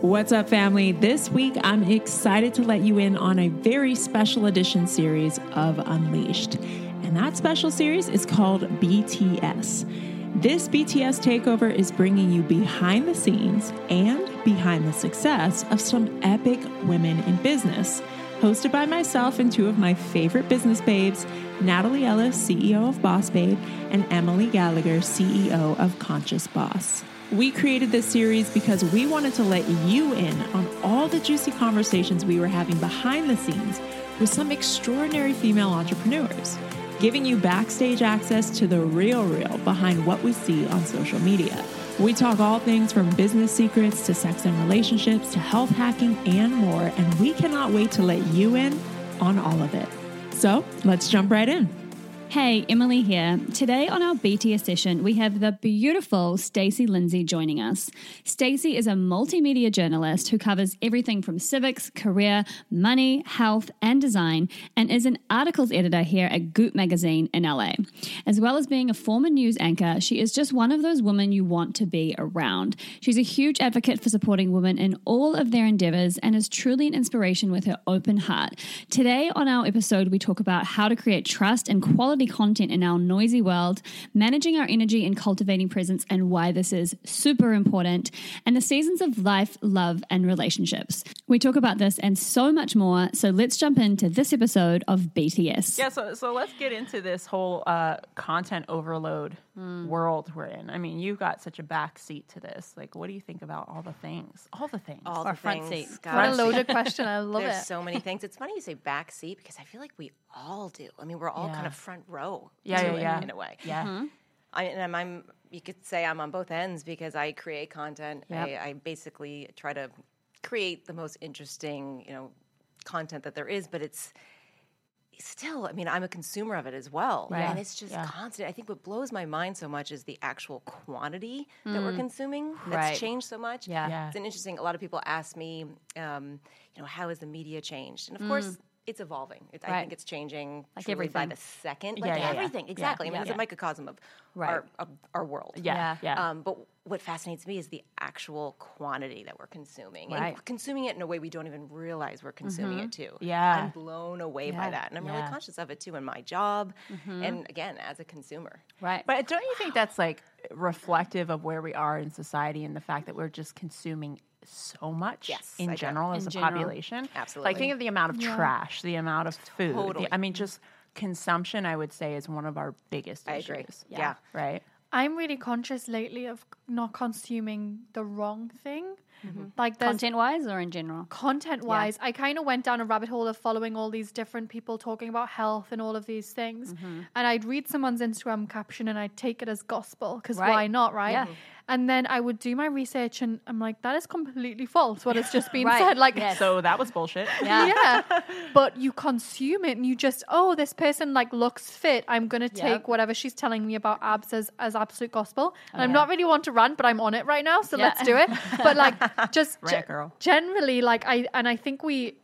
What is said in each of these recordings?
What's up, family? This week, I'm excited to let you in on a very special edition series of Unleashed. And that special series is called BTS. This BTS takeover is bringing you behind the scenes and behind the success of some epic women in business. Hosted by myself and two of my favorite business babes, Natalie Ellis, CEO of Boss Babe, and Emily Gallagher, CEO of Conscious Boss. We created this series because we wanted to let you in on all the juicy conversations we were having behind the scenes with some extraordinary female entrepreneurs, giving you backstage access to the real, real behind what we see on social media. We talk all things from business secrets to sex and relationships to health hacking and more, and we cannot wait to let you in on all of it. So let's jump right in. Hey, Emily here. Today on our BTS session, we have the beautiful Stacey Lindsay joining us. Stacey is a multimedia journalist who covers everything from civics, career, money, health, and design, and is an articles editor here at Goop magazine in LA. As well as being a former news anchor, she is just one of those women you want to be around. She's a huge advocate for supporting women in all of their endeavors and is truly an inspiration with her open heart. Today on our episode, we talk about how to create trust and quality content in our noisy world, managing our energy and cultivating presence, and why this is super important, and the seasons of life, love, and relationships. We talk about this and so much more. So let's jump into this episode of BTS. Yeah, so so let's get into this whole uh, content overload Hmm. world we're in. I mean, you've got such a back seat to this. Like, what do you think about all the things? All the things. all Or the front things. seat. Gosh. What a loaded question. I love There's it. so many things. It's funny you say back seat because I feel like we all do. I mean, we're all kind of front row. Yeah, yeah, yeah. In a way. yeah. Mm-hmm. I and I'm, I'm. You could say I'm on both ends because I create content. Yep. I, I basically try to create the most interesting, you know, content that there is. But it's still. I mean, I'm a consumer of it as well, Right. and it's just Yeah. constant. I think what blows my mind so much is the actual quantity that we're consuming. That's Mm. Right. changed so much. Yeah. Yeah. It's an interesting. A lot of people ask me, um, you know, how has the media changed? And of course, it's evolving. It, I Mm. Think it's changing Like truly by the second. Yeah, Like yeah, yeah. everything, Yeah, exactly. I mean, yeah, it's a microcosm of Right. our of our world. Yeah. Yeah. Yeah. Um, but what fascinates me is the actual quantity that we're consuming, Right. and consuming it in a way we don't even realize we're consuming it too. Yeah. I'm blown away Yeah. by that, and I'm Yeah. really conscious of it too in my job, and again as a consumer. Right. But don't you think that's like reflective of where we are in society and the fact that we're just consuming so much Yes, in I do. general as In a population. Absolutely. Like think of the amount of trash, the amount of food. the- I mean, just consumption. I would say is one of our biggest I issues. agree. Yeah. Right. I'm really conscious lately of not consuming the wrong thing. Mm-hmm. Like there's Content wise or in general? content wise, I kind of went down a rabbit hole of following all these different people talking about health and all of these things. Mm-hmm. And I'd read someone's Instagram caption and I'd take it as gospel because Right. why not, right? Yeah. And then I would do my research and I'm like, that is completely false. What has just been Right. said. Like, Yes. So that was bullshit. Yeah. yeah. But you consume it and you just, oh, this person like looks fit. I'm gonna take Yep. whatever she's telling me about abs as, as absolute gospel. Oh, and I'm not really one to rant, but I'm on it right now, so Yeah. let's do it. But like just Rant, ge- girl. generally, like I and I think we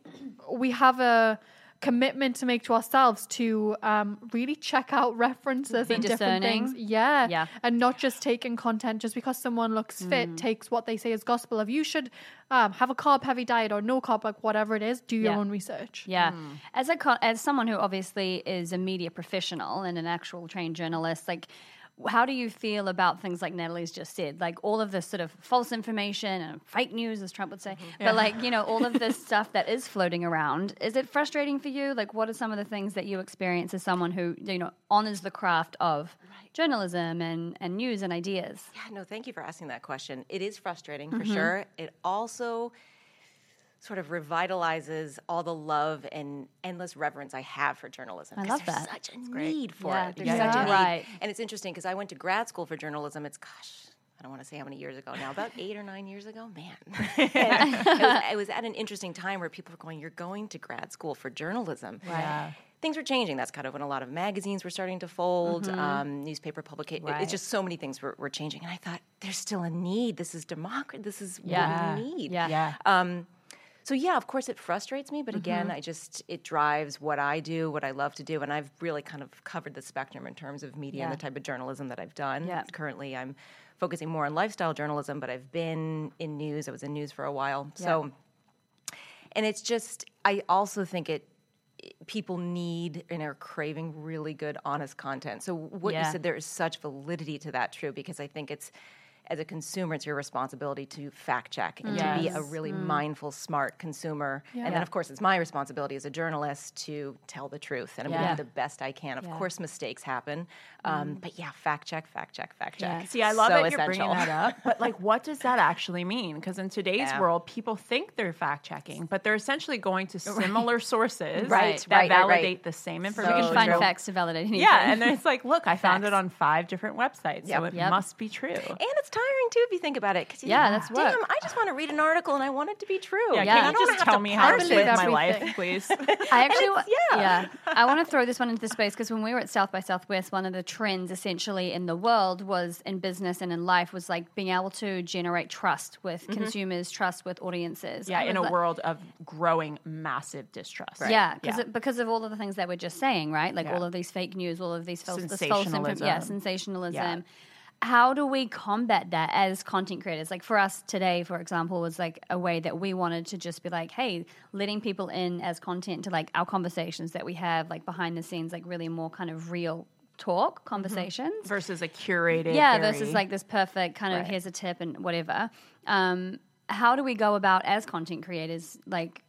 we have a commitment to make to ourselves to um, really check out references Be and different things. Yeah. Yeah. And not just taking content just because someone looks fit Mm. takes what they say as gospel of you should um, have a carb heavy diet or no carb, like whatever it is, do your Yeah. own research. Yeah, as a co- as someone who obviously is a media professional and an actual trained journalist, like. How do you feel about things like Natalie's just said, like all of this sort of false information and fake news, as Trump would say, but like you know all of this stuff that is floating around? Is it frustrating for you? Like, what are some of the things that you experience as someone who you know honors the craft of journalism and and news and ideas? Yeah, no, thank you for asking that question. It is frustrating Mm-hmm. for sure. It also sort of revitalizes all the love and endless reverence I have for journalism. I 'cause love there's that. such a need for Yeah, it. There's yeah, such a yeah. need. Right. And it's interesting because I went to grad school for journalism. It's gosh, I don't want to say how many years ago now, about eight or nine years ago, man. It, was, it was at an interesting time where people were going, "You're going to grad school for journalism." Yeah. things were changing. That's kind of when a lot of magazines were starting to fold, um, newspaper publication. Right. It's just so many things were, were changing. And I thought, there's still a need. This is democracy. This is Yeah. what we need. Yeah. Yeah. Um, so yeah, of course it frustrates me, but again, Mm-hmm. I just it drives what I do, what I love to do, and I've really kind of covered the spectrum in terms of media and the type of journalism that I've done. Yeah. Currently, I'm focusing more on lifestyle journalism, but I've been in news. I was in news for a while, so and it's just I also think it people need and are craving really good honest content. So what Yeah. you said there is such validity to that true because I think it's as a consumer it's your responsibility to fact check and to be a Yes. really mindful smart consumer. Yeah. And then of course it's my responsibility as a journalist to tell the truth and I'm going Yeah. to do the best I can. Of Yeah. course mistakes happen. Um, but yeah, fact check, fact check, fact check. Yeah. See, I love so that you're essential. bringing that up, but like, what does that actually mean? Because in today's Yeah. world, people think they're fact checking, but they're essentially going to similar sources Right, that right, right, right. validate the same information. You can find true. facts to validate anything. yeah, and then it's like, look, I found Facts. it on five different websites, so it Yep. must be true. And it's tiring too if you think about it. 'cause you Yeah, think, that's Damn, work. I just want to read an article and I want it to be true. Yeah, Yeah. can I you don't just tell me how to parse live it. my life, please? I actually, wa- yeah. yeah, I want to throw this one into the space because when we were at South by Southwest, one of the trends essentially in the world was in business and in life was like being able to generate trust with mm-hmm. consumers, trust with audiences. yeah, in a like- world of growing massive distrust. Yeah, because Yeah. because of all of the things that we're just saying, right? Like Yeah. all of these fake news, all of these false, this false inform- yeah, Sensationalism. How do we combat that as content creators? Like for us today, for example, was like a way that we wanted to just be like, hey, letting people in as content to like our conversations that we have, like behind the scenes, like really more kind of real talk conversations Versus a curated. yeah versus like this perfect kind of Right. here's a tip and whatever um, how do we go about as content creators like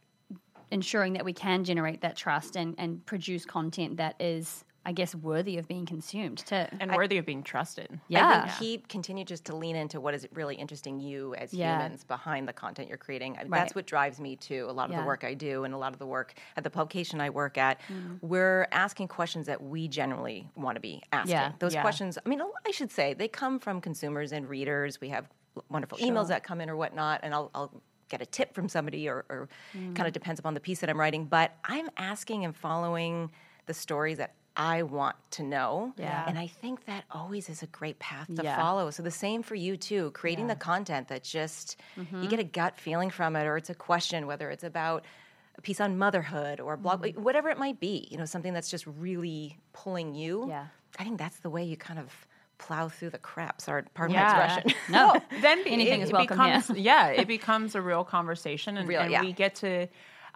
ensuring that we can generate that trust and, and produce content that is i guess worthy of being consumed too and worthy of being trusted. yeah I think keep continue just to lean into what is really interesting you as Yeah. humans behind the content you're creating. Right. That's what drives me to a lot of Yeah. the work I do and a lot of the work at the publication I work at. Mm. We're asking questions that we generally want to be asking. Yeah. Those Yeah. questions, I mean, I should say they come from consumers and readers. We have wonderful emails that come in or whatnot, and I'll. I'll get a tip from somebody or, or mm. kind of depends upon the piece that i'm writing but i'm asking and following the stories that i want to know Yeah. and I think that always is a great path to Yeah. follow. So the same for you too, creating the content that just Mm-hmm. you get a gut feeling from it, or it's a question, whether it's about a piece on motherhood or blog, Mm-hmm. whatever it might be. You know, something that's just really pulling you. Yeah. I think that's the way you kind of plow through the crap. Sorry, pardon Yeah. my expression. no then Anything it, is welcome becomes, here. yeah, it becomes a real conversation, and, Real- and yeah. we get to.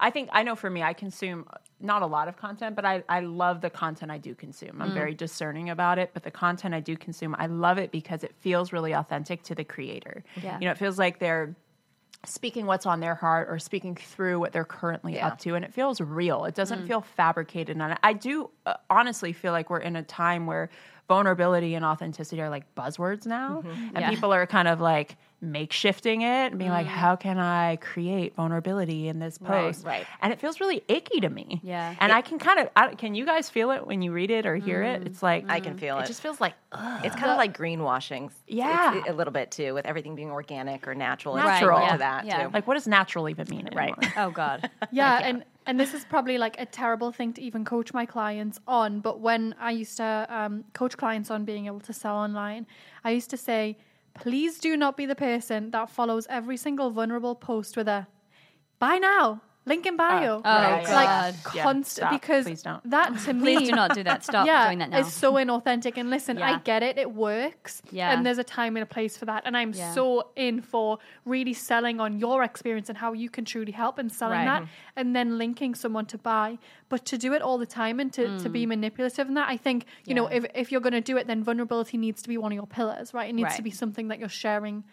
I think I know for me, I consume not a lot of content, but I, I love the content I do consume. Mm. I'm very discerning about it, but the content I do consume, I love it because it feels really authentic to the creator. Yeah. You know, it feels like they're speaking what's on their heart or speaking through what they're currently Yeah. up to and it feels real it Mm. doesn't feel fabricated and i do uh, honestly feel like we're in a time where vulnerability and authenticity are like buzzwords now and Yeah. people are kind of like makeshifting it and being like how can i create vulnerability in this post right. and it feels really icky to me Yeah. and i can kind of I, can you guys feel it when you read it or hear it it's like I can feel it it. just feels like ugh. It's kind of like greenwashing. It's- Yeah. it's a little bit too, with everything being organic or natural. Natural. It's all yeah, to that yeah. too. like what does natural even mean Right. oh god yeah, and and this is probably like a terrible thing to even coach my clients on. But when I used to um, coach clients on being able to sell online, I used to say, please do not be the person that follows every single vulnerable post with a "buy now." Link in bio. Oh, like God. Yeah, constant stop. because Please don't. that to me please do not do that stop yeah, doing that now it's so inauthentic. And listen, I get it; it works. Yeah. and there's a time and a place for that. And I'm Yeah. so in for really selling on your experience and how you can truly help and selling Right. that, and then linking someone to buy. But to do it all the time and to, to be manipulative in that, I think you know Mm. If if you're going to do it, then vulnerability needs to be one of your pillars, right? It needs to be something that you're sharing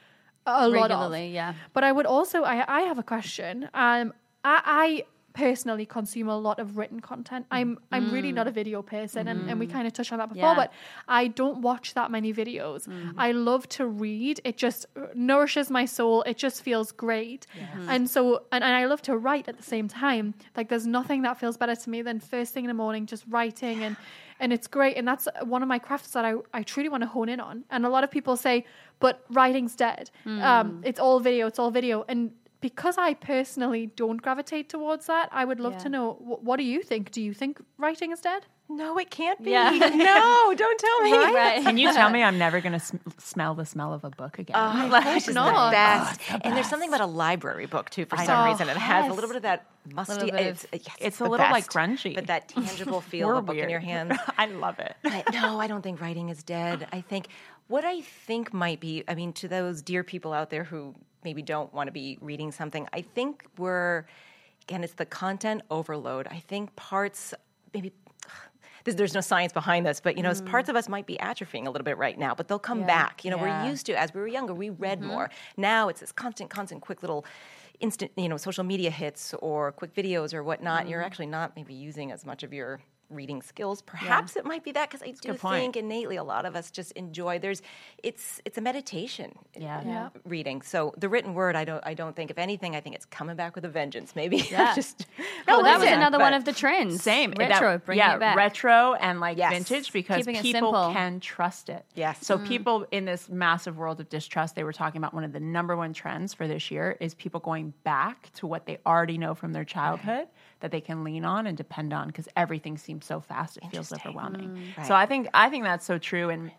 a lot of. regularly yeah But I would also, I, I have a question. Um, I, I personally consume a lot of written content. I'm, I'm really not a video person, and, and we mm. kind of touched on that before. Yeah. But I don't watch that many videos. Mm. I love to read. It just uh, nourishes my soul. It just feels great. Mm-hmm. And so, and, and I love to write at the same time. Like, there's nothing that feels better to me than first thing in the morning just writing and. And it's great, and that's one of my crafts that I, I truly want to hone in on. And a lot of people say, "But writing's dead. Mm. Um, it's all video. It's all video." And because I personally don't gravitate towards that, I would love Yeah. to know wh- what do you think? Do you think writing is dead? No, it can't be. Yeah. No, don't tell me. Right. Can you tell me I'm never going to sm- smell the smell of a book again? Oh, hope it's not. the best. and there's something about a library book too. For some know. reason, it has a little bit of that musty. Little It's, of- yes, It's a the little, like, best. grungy. but that tangible feel of a book in your hands. I love it. I- no, I don't think writing is dead. I think what I think might be, I mean, to those dear people out there who maybe don't want to be reading something, I think we're, again, it's the content overload. I think parts, maybe. There's, no science behind this, but you know, mm-hmm. parts of us might be atrophying a little bit right now, but they'll come back. You know, Yeah. we're used to as we were younger, we read mm-hmm. more. Now it's this constant, constant, quick little instant, you know, social media hits or quick videos or whatnot. You're mm-hmm. actually not maybe using as much of your reading skills. Perhaps it might be that because I do think innately a lot of us just enjoy. There's, it's it's a meditation. Yeah. Yeah. Reading. So the written word, I don't, I don't think. If anything, I think it's coming back with a vengeance. Maybe. Yeah. just. well, that was listen, another one of the trends. Same. That- Retro, bringing yeah, it back. retro and like Yes. vintage because Keeping people can trust it. Yes. So mm. people in this massive world of distrust, they were talking about one of the number one trends for this year is people going back to what they already know from their childhood that they can lean on and depend on because everything seems so fast it feels overwhelming. So I think I think that's so true and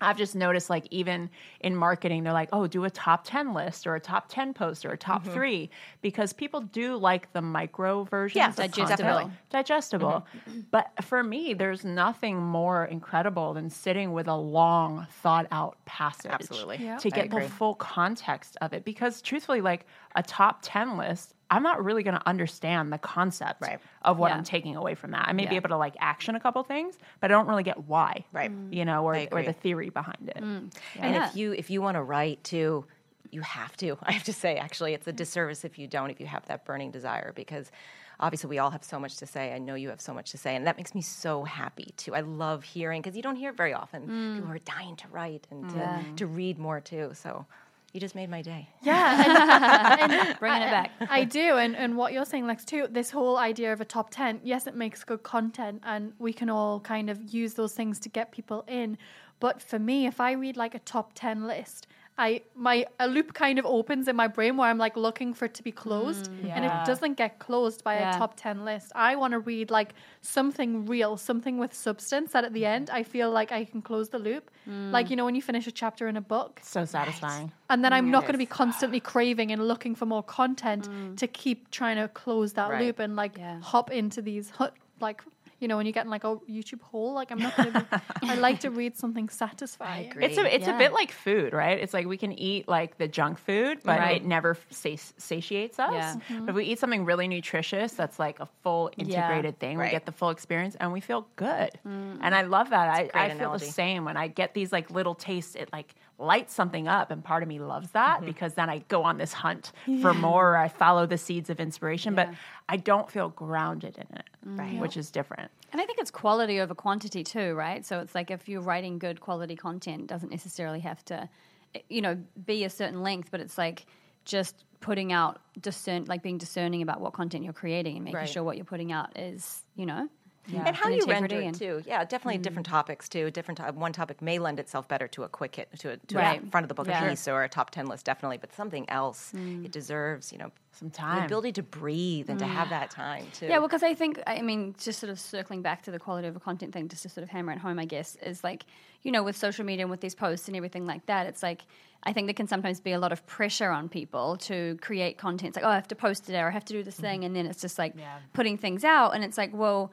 I've just noticed, like, even in marketing, they're like, oh, do a top 10 list or a top 10 post or a top three, because people do like the micro versions. Yeah, of digestible. content. definitely. Digestible. But for me, there's nothing more incredible than sitting with a long, thought out passage. Absolutely. Yeah. To get the full context of it. Because truthfully, like, a top 10 list, I'm not really going to understand the concept Right. of what Yeah. I'm taking away from that. I may be able to like action a couple things, but I don't really get why. Right. Mm. You know, or, or the theory behind it. Mm. And Yeah. if you if you want to write too, you have to. I have to say, actually, it's a disservice if you don't. If you have that burning desire, because obviously we all have so much to say. I know you have so much to say, and that makes me so happy too. I love hearing because you don't hear it very often. Mm. People are dying to write and to, to read more too. So. You just made my day. Yeah. Bringing it back. I do, and, and what you're saying, Lex, too, this whole idea of a top 10, yes, it makes good content, and we can all kind of use those things to get people in. But for me, if I read like a top 10 list, I my a loop kind of opens in my brain where I'm like looking for it to be closed, mm, and it doesn't get closed by Yeah. a top 10 list. I want to read like something real, something with substance that at the end I feel like I can close the loop. Mm. Like, you know, when you finish a chapter in a book, So satisfying. and then I'm not going to be constantly craving and looking for more content mm. to keep trying to close that Right. loop and like Yeah. hop into these hu- like you know when you get in like a YouTube hole. Like I'm not going to. be I like to read something satisfying. agree. It's a it's Yeah. a bit like food, right? It's like we can eat like the junk food, but Right. it never sati- satiates us. Yeah. Mm-hmm. But if we eat something really nutritious, that's like a full integrated thing. We get the full experience, and we feel good. Mm. And I love that. I, I feel analogy. the same when I get these like little tastes. It like lights something up, and part of me loves that Mm-hmm. because then I go on this hunt for more. Or I follow the seeds of inspiration, but I don't feel grounded in it, Right. which is different. And I think it's quality over quantity too, right? So it's like if you're writing good quality content, doesn't necessarily have to, you know, be a certain length, but it's like just putting out discern, like being discerning about what content you're creating and making Right. sure what you're putting out is, you know, and how an you render integrity it and- too. Yeah, definitely mm. different topics too. Different to- one topic may lend itself better to a quick hit to a to Right. a front of the book Yeah. piece or a top ten list, definitely. But something else, mm. it deserves you know Some time. the ability to breathe and to have mm. that time too. Yeah, well, because I think, I mean, just sort of circling back to the quality of a content thing, just to sort of hammer it home, I guess, is like, you know, with social media and with these posts and everything like that, it's like, I think there can sometimes be a lot of pressure on people to create content. It's like, oh, I have to post it or I have to do this mm-hmm. thing. And then it's just like putting things out. And it's like, well,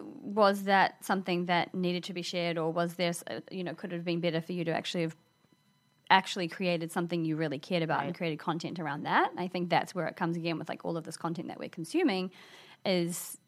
was that something that needed to be shared or was this, uh, you know, could it have been better for you to actually have actually created something you really cared about and created content around that. I think that's where it comes again with like all of this content that we're consuming is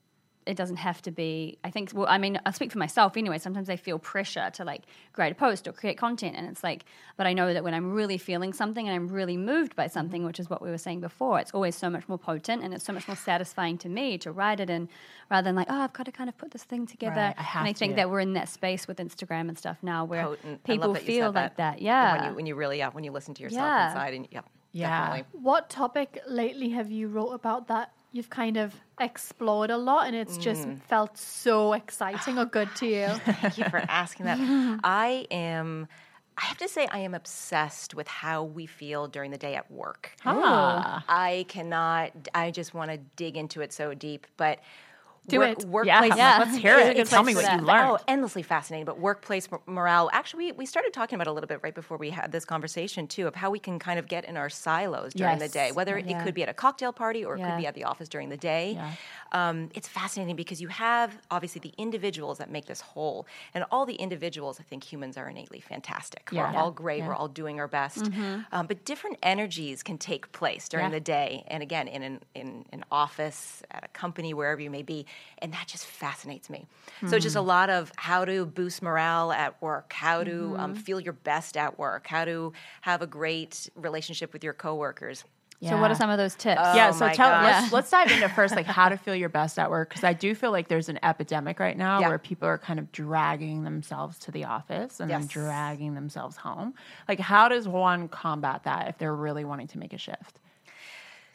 it doesn't have to be I think well I mean I speak for myself anyway sometimes I feel pressure to like create a post or create content and it's like but I know that when I'm really feeling something and I'm really moved by mm-hmm. something which is what we were saying before it's always so much more potent and it's so much more satisfying to me to write it in rather than like oh I've got to kind of put this thing together Right, I have and I think to. that we're in that space with Instagram and stuff now where Potent. I people love that feel like that, that. yeah When you when you really yeah when you listen to yourself Yeah. inside and yeah Yeah. definitely. What topic lately have you wrote about that you've kind of explored a lot and it's just felt so exciting or good to you? Thank you for asking that. I am. I have to say, I am obsessed with how we feel during the day at work. Ah. I cannot, I just want to dig into it so deep. But Do work, it. Workplace. Yeah. Let's hear it. Tell me what you that. learned. Oh, endlessly fascinating. But workplace morale. Actually, we, we started talking about a little bit right before we had this conversation too of how we can kind of get in our silos during the day. Whether Yeah. it could be at a cocktail party or it Yeah. could be at the office during the day. Yeah. Um, it's fascinating because you have obviously the individuals that make this whole, and all the individuals. I think humans are innately fantastic. Yeah. We're all great. Yeah. We're all doing our best. Um, but different energies can take place during Yeah. the day, and again in an in an office, at a company, wherever you may be, and that just fascinates me. So just a lot of how to boost morale at work, how to um, feel your best at work, how to have a great relationship with your coworkers. So, what are some of those tips? yeah, Oh so tell gosh. let's let's dive into first like how to feel your best at work because I do feel like there's an epidemic right now Yeah. where people are kind of dragging themselves to the office and then dragging themselves home. Like how does one combat that if they're really wanting to make a shift?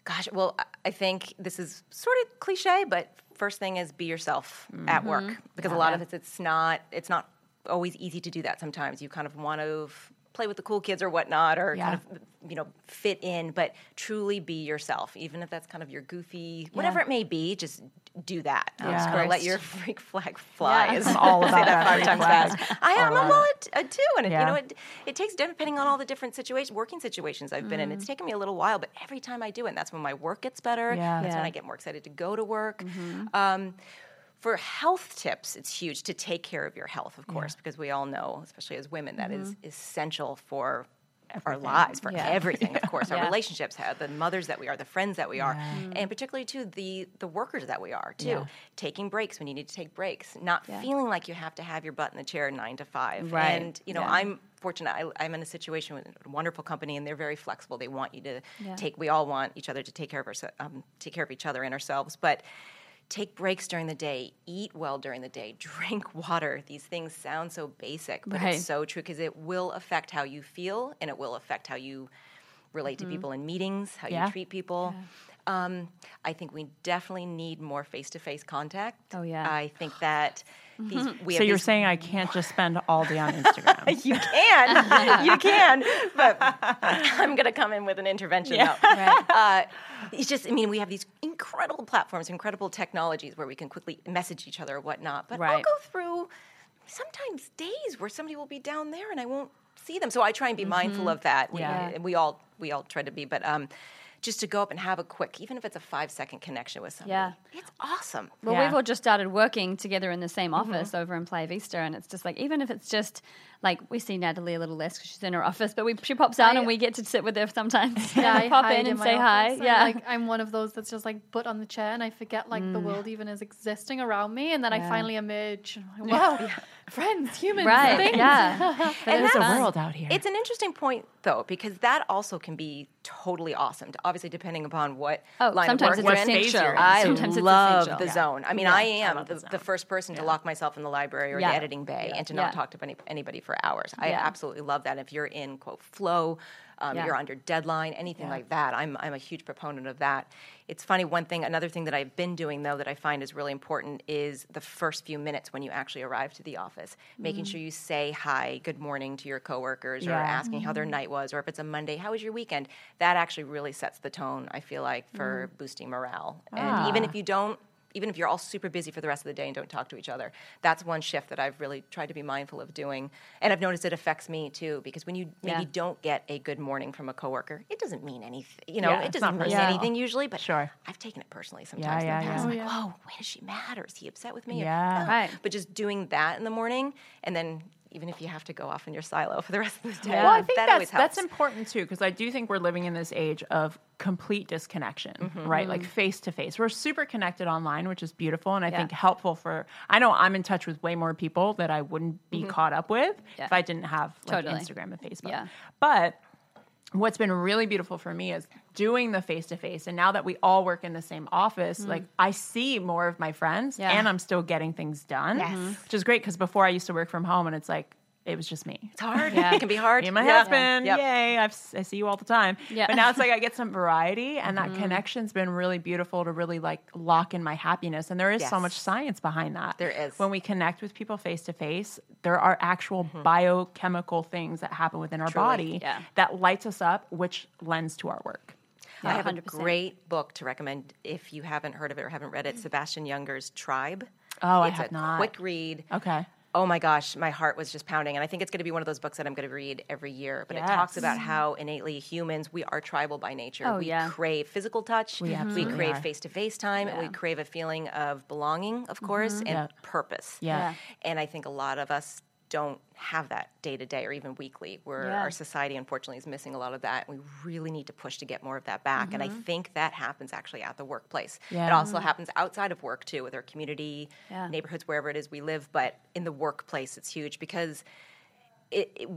Gosh, well, I- I think this is sort of cliche, but first thing is be yourself at mm-hmm. work because a lot of it it's not it's not always easy to do that. Sometimes you kind of want to play with the cool kids or whatnot, or kind of you know fit in, but truly be yourself, even if that's kind of your goofy whatever it may be. Just do that. Um, just Yeah. kinda let your freak flag fly. Yeah. as- I'm all about that that five times fast. I am. I'm all it uh, too, and it, you know it it takes depending on all the different situations, working situations I've been in. Mm. It's taken me a little while, but every time I do it, and that's when my work gets better. Yeah. That's when I get more excited to go to work. Mm-hmm. Um, for health tips, it's huge to take care of your health, of course, because we all know, especially as women, that is essential for our lives, for Mm-hmm. Yeah. everything. Of course, our Yeah. relationships, the mothers that we are, the friends that we are, and particularly too the the workers that we are too. Yeah. Taking breaks when you need to take breaks, not Yeah. feeling like you have to have your butt in the chair nine to five. Right. And you know, Yeah. I'm fortunate. I, I'm in a situation with a wonderful company, and they're very flexible. They want you to Yeah. take. We all want each other to take care of ourselves, um, take care of each other and ourselves, but. Take breaks during the day, eat well during the day, drink water. These things sound so basic, but Right. it's so true because it will affect how you feel and it will affect how you relate to people in meetings, how Yeah. you treat people. Um, I think we definitely need more face-to-face contact. Oh, yeah. I think that these we So you're these- saying I can't just spend all day on Instagram. you can, you can, but I'm going to come in with an intervention though. Uh, it's just, I mean, we have these incredible platforms, incredible technologies where we can quickly message each other or whatnot. But I'll go through sometimes days where somebody will be down there and I won't see them. So I try and be mindful of that. We, Yeah. and we all we all try to be, but um, just to go up and have a quick, even if it's a five second connection with somebody, Yeah. it's awesome. Well, Yeah. we've all just started working together in the same mm-hmm. office over in Playa Vista, and it's just like even if it's just like we see Natalie a little less because she's in her office, but we she pops out I- and we get to sit with her sometimes. Yeah, I pop in and my say hi. office. I'm Yeah, like I'm one of those that's just like butt on the chair, and I forget like the mm. world even is existing around me, and then I finally emerge. and I'm like, wow, friends, humans, right. things. Yeah, But And There's a world out here. It's an interesting point, though, because that also can be totally awesome. Obviously, depending upon what Oh, line sometimes of work it's we're in. essential. I Sometimes love essential. the Yeah. zone. I mean, Yeah, I I am love the, the the, first person to lock myself in the library or Yeah. the editing bay and to not Yeah. talk to any, anybody for hours. I Yeah. absolutely love that. If you're in quote flow, um, Yeah. you're under deadline, anything Yeah. like that. I'm I'm a huge proponent of that. It's funny. One thing, another thing that I've been doing though that I find is really important is the first few minutes when you actually arrive to the office, making Mm-hmm. sure you say hi, good morning to your coworkers, or Yeah. asking how their Mm-hmm. night was, or if it's a Monday, how was your weekend? That actually really sets the tone. I feel like for Mm. boosting morale, and even Ah. if you don't. Even if you're all super busy for the rest of the day and don't talk to each other, that's one shift that I've really tried to be mindful of doing. And I've noticed it affects me too, because when you maybe Yeah. don't get a good morning from a coworker, it doesn't mean anything. You know, Yeah, it doesn't mean personal. anything usually, but Sure. I've taken it personally sometimes. yeah, in the past. yeah. Like, Oh, yeah. whoa, why does she mad? Or is he upset with me? Or- Yeah. Oh, right. But just doing that in the morning, and then even if you have to go off in your silo for the rest of the day, Well, I think that that's that's important too because I do think we're living in this age of complete disconnection, Mm-hmm. right? Like face to face. We're super connected online, which is beautiful and I Yeah. think helpful for. I know I'm in touch with way more people that I wouldn't be caught up with Mm-hmm. Yeah. if I didn't have like Totally. Instagram and Facebook. Yeah. But what's been really beautiful for me is doing the face to face and now that we all work in the same office mm. like i see more of my friends. Yeah. and i'm still getting things done Yes. Which is great because before i used to work from home and it's like it was just me It's hard. Yeah. It can be hard. me and my Yeah. husband. Yep. Yay! I've, s- I see you all the time. Yeah. But now it's like I get some variety, and Mm-hmm. that connection's been really beautiful to really like lock in my happiness. And there is so much science behind that. There is. When we connect with people face to face, there are actual Mm-hmm. biochemical things that happen within our Truly. body Yeah. that lights us up, which lends to our work. I have a 100%. great book to recommend if you haven't heard of it or haven't read it. Sebastian Junger's Tribe. Oh, I it's have a not. quick read. Okay. Oh my gosh, my heart was just pounding. And I think it's going to be one of those books that I'm going to read every year. But it talks about how innately humans, we are tribal by nature. Oh, we yeah. crave physical touch, we, absolutely crave face to face time, and we crave a feeling of belonging, of course, mm-hmm. and Yeah. purpose. Yeah. Yeah. And I think a lot of us don't have that day to day or even weekly, where Yeah. our society unfortunately is missing a lot of that. We really need to push to get more of that back. And I mm-hmm. think that happens actually at the workplace. It also happens outside of work too, with our community, Yeah. neighborhoods, wherever it is we live. But in the workplace, it's huge because it, it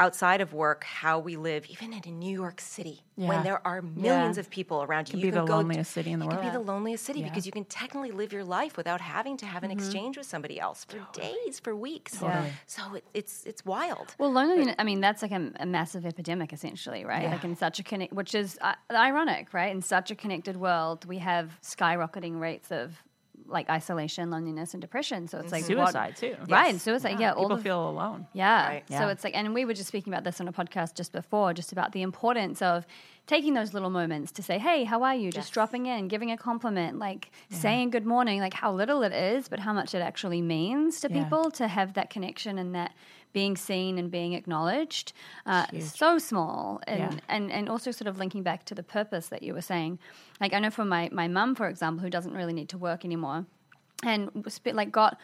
outside of work, how we live, even in New York City, Yeah. when there are millions of people around you, Can you be can the go loneliest city in the you world. can be the loneliest city because you can technically live your life without having to have an exchange with somebody else for days, for weeks. Totally. So it, it's it's wild. Well, loneliness, I mean, that's like a, a massive epidemic, essentially, right? Like in such a connect, which is uh, ironic, right? In such a connected world, we have skyrocketing rates of like isolation, loneliness, and depression. So it's like what- Suicide, too. right? Yes. Suicide, yeah. all People the, feel alone. yeah. Right. So it's like, and we were just speaking about this on a podcast just before, just about the importance of taking those little moments to say, hey, how are you? Just dropping in, giving a compliment, like saying good morning, like how little it is, but how much it actually means to Yeah. people to have that connection and that being seen and being acknowledged. Uh, so small. And, Yeah. and, and also sort of linking back to the purpose that you were saying. Like, I know for my, my mum, for example, who doesn't really need to work anymore and like got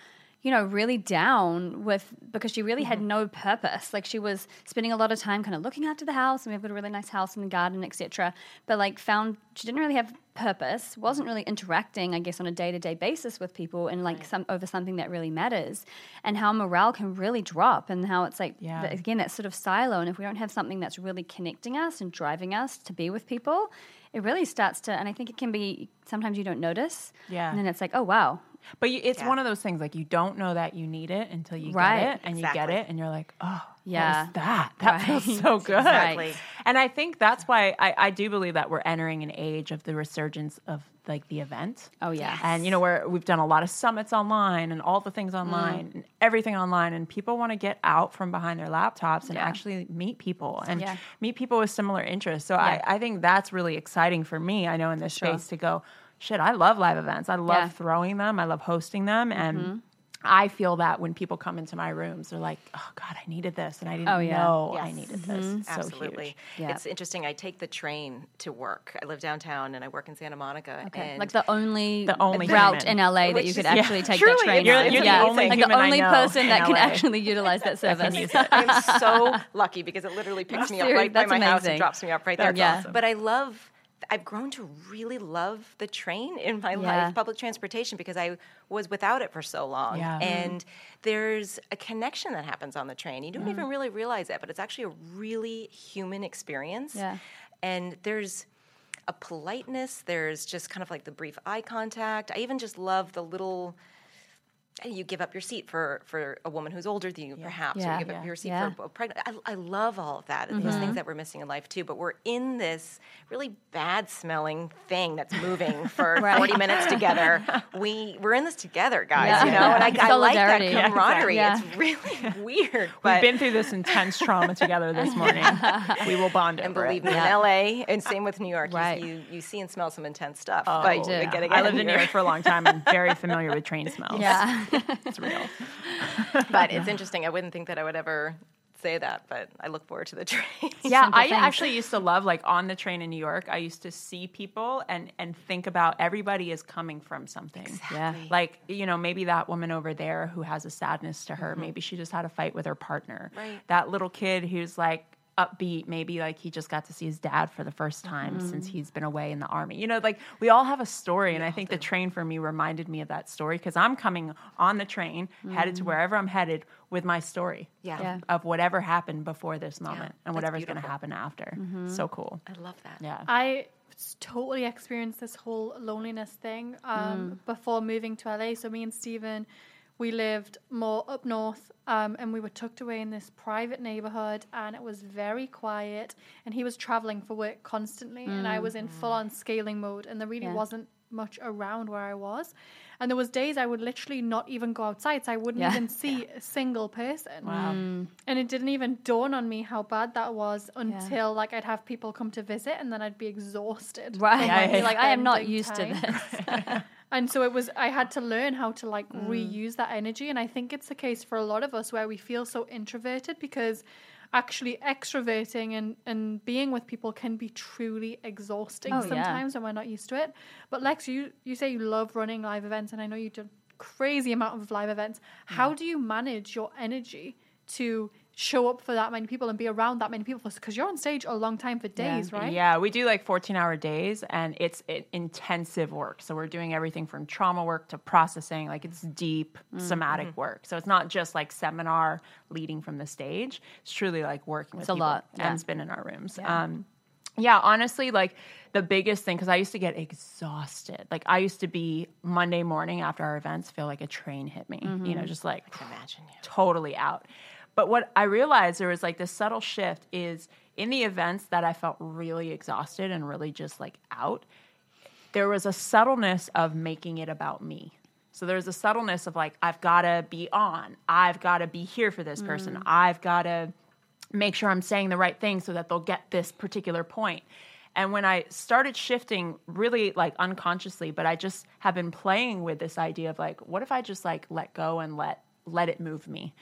you know really down with because she really had mm-hmm. no purpose. Like she was spending a lot of time kind of looking after the house and we've got a really nice house and the garden etc but like found she didn't really have purpose wasn't really interacting i guess on a day-to-day basis with people and like some over something that really matters. And how morale can really drop and how it's like Yeah. again that sort of silo. And if we don't have something that's really connecting us and driving us to be with people it really starts to and i think it can be sometimes you don't notice. Yeah. and then it's like oh wow But you, it's Yeah. one of those things like you don't know that you need it until you Right. get it, and you get it, and you're like, oh, Yeah. that? That feels so good. Exactly. And I think that's why I, I do believe that we're entering an age of the resurgence of like the event. Oh, yeah. And you know where we've done a lot of summits online and all the things Mm. online and everything online and people want to get out from behind their laptops and Yeah. actually meet people and Yeah. meet people with similar interests. So I, I think that's really exciting for me. I know in this Sure. space to go, shit, I love live events. I love Yeah. Mm-hmm. throwing them. I love hosting them and I feel that when people come into my rooms, they're like, "Oh God, I needed this, and I didn't Oh, yeah. know I needed this." It's so Absolutely. huge. Yeah. It's interesting. I take the train to work. I live downtown and I work in Santa Monica. Okay. And like the only, The only route human. in LA that you could is- yeah, actually take truly, that train you're- on. you're the only like the human I only know person in that can actually utilize that service. I'm so lucky because it literally picks me up Serious- right by that's my house and drops me up right there. That's Yeah. awesome. But I love. I've grown to really love the train in my Yeah. life, public transportation, because I was without it for so long. Yeah. Mm-hmm. And there's a connection that happens on the train. You don't even really realize it, but it's actually a really human experience. Yeah. And there's a politeness, there's just kind of like the brief eye contact. I even just love the little you give up your seat for for a woman who's older than you, perhaps, Yeah. or you give Yeah. up your seat Yeah. for a pregnant. I, I love all of that, and those mm-hmm. things that we're missing in life too. But we're in this really bad smelling thing that's moving for Right. forty minutes together. We we're in this together, guys. Yeah. You know, and I, I like that Solidarity. Yeah, camaraderie. exactly. It's really weird, We've been through this intense trauma together this morning. we will bond and over believe it. me, Yeah. in LA, and same with New York, you- Right. you, you see and smell some intense stuff. Oh, but do. again, I lived in New York for a long time. I'm very familiar with train smells. Yeah. it's real. but it's interesting. I wouldn't think that I would ever say that, but I look forward to the train. Yeah, I things. actually used to love like on the train in New York. I used to see people and and think about everybody is coming from something. Yeah. Like you know, maybe that woman over there who has a sadness to her. Mm-hmm. Maybe she just had a fight with her partner. Right. That little kid who's like upbeat. Maybe like he just got to see his dad for the first time mm-hmm. since he's been away in the army. You know, like we all have a story, and I think the train for me reminded me of that story because I'm coming on the train headed to mm-hmm. wherever I'm headed with my story Yeah. Yeah. of whatever happened before this moment and whatever's going to happen after. Mm-hmm. So cool. I love that. Yeah. I totally experienced this whole loneliness thing um, mm. before moving to LA. So me and Steven, we lived more up north um, and we were tucked away in this private neighborhood and it was very quiet and he was traveling for work constantly and i was in full on scaling mode and there really Yeah. wasn't much around where i was and there was days i would literally not even go outside so i wouldn't Yeah. even see a single person Wow. and it didn't even dawn on me how bad that was until like i'd have people come to visit and then i'd be exhausted Right. from, Yeah, You're like, I am not used time. to this. And so it was, I had to learn how to like Mm. reuse that energy. And I think it's the case for a lot of us where we feel so introverted because actually extroverting and, and being with people can be truly exhausting Oh, yeah. sometimes when we're not used to it. But Lex, you, you say you love running live events, and I know you do crazy amount of live events. How do you manage your energy to show up for that many people and be around that many people? Because you're on stage a long time for Yeah. days, right? Yeah, we do like 14 hour days and it's it, intensive work. So we're doing everything from trauma work to processing, like it's deep somatic Mm-hmm. work. So it's not just like seminar leading from the stage. It's truly like working with It's a lot, yeah. and spin in our rooms. Um, yeah, honestly, like the biggest thing, because I used to get exhausted. Like I used to be Monday morning after our events, feel like a train hit me, you know, just like I can Imagine, yeah. totally out. But what I realized there was like this subtle shift is in the events that I felt really exhausted and really just like out, there was a subtleness of making it about me. So there's a subtleness of like, I've got to be on. I've got to be here for this person. Mm. I've got to make sure I'm saying the right thing so that they'll get this particular point. And when I started shifting really like unconsciously, but I just have been playing with this idea of like, what if I just like let go and let let it move me?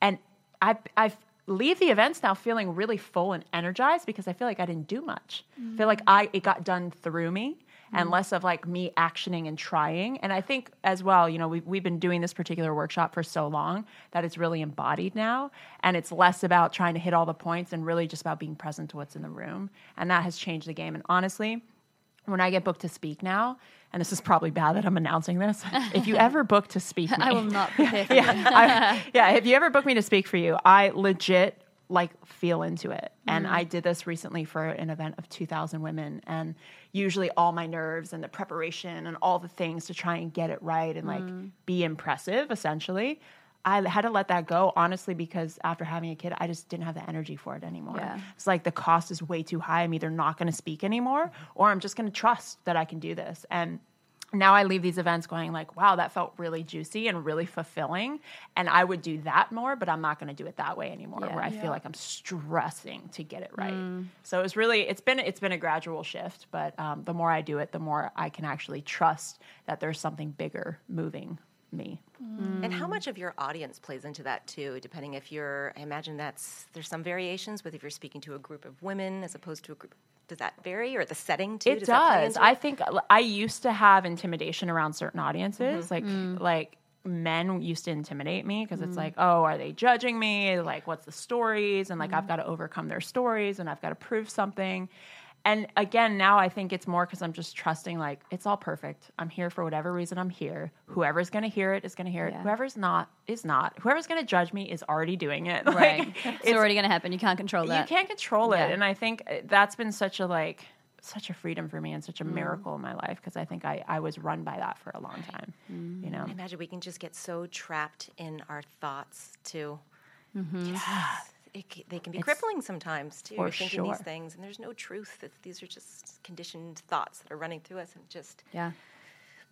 And I I leave the events now feeling really full and energized because I feel like I didn't do much. I feel like I it got done through me and mm-hmm. less of like me actioning and trying. And I think as well, you know, we we've been doing this particular workshop for so long that it's really embodied now, and it's less about trying to hit all the points and really just about being present to what's in the room. And that has changed the game. And honestly, when I get booked to speak now, and this is probably bad that I'm announcing this. If you ever book to speak, me, I will not prepare for you. yeah, I, yeah. If you ever book me to speak for you, I legit like feel into it. And mm. I did this recently for an event of 2,000 women, and usually all my nerves and the preparation and all the things to try and get it right and like mm. be impressive, essentially. I had to let that go, honestly, because after having a kid, I just didn't have the energy for it anymore. Yeah. It's like the cost is way too high. I'm either not going to speak anymore, or I'm just going to trust that I can do this. And now I leave these events going like, wow, that felt really juicy and really fulfilling. And I would do that more, but I'm not going to do it that way anymore, Yeah. where I feel like I'm stressing to get it right. So it's really it's been it's been a gradual shift, but um, the more I do it, the more I can actually trust that there's something bigger moving me. Mm. And how much of your audience plays into that too? Depending if you're, I imagine that's there's some variations with if you're speaking to a group of women as opposed to a group. Does that vary or the setting too? It that play does. I think I used to have intimidation around certain audiences, mm-hmm. like mm. like men used to intimidate me because it's mm. like, oh, are they judging me? Like, what's the stories? And like, I've got to overcome their stories, and I've got to prove something. And again, now I think it's more because I'm just trusting, like, it's all perfect. I'm here for whatever reason I'm here. Whoever's going to hear it is going to hear it. Whoever's not is not. Whoever's going to judge me is already doing it. Like, Right. It's, already going to happen. You can't control that. you can't control it Yeah. and i think uh, that's been such a like such a freedom for me and Mm. such a miracle in my life because i think I, I was run by that for a long time Mm. you know I imagine we can just get so trapped in our thoughts too. Mm-hmm. Just- It, they can be crippling sometimes too. For thinking these things, and there's no truth. That these are just conditioned thoughts that are running through us, and just Yeah.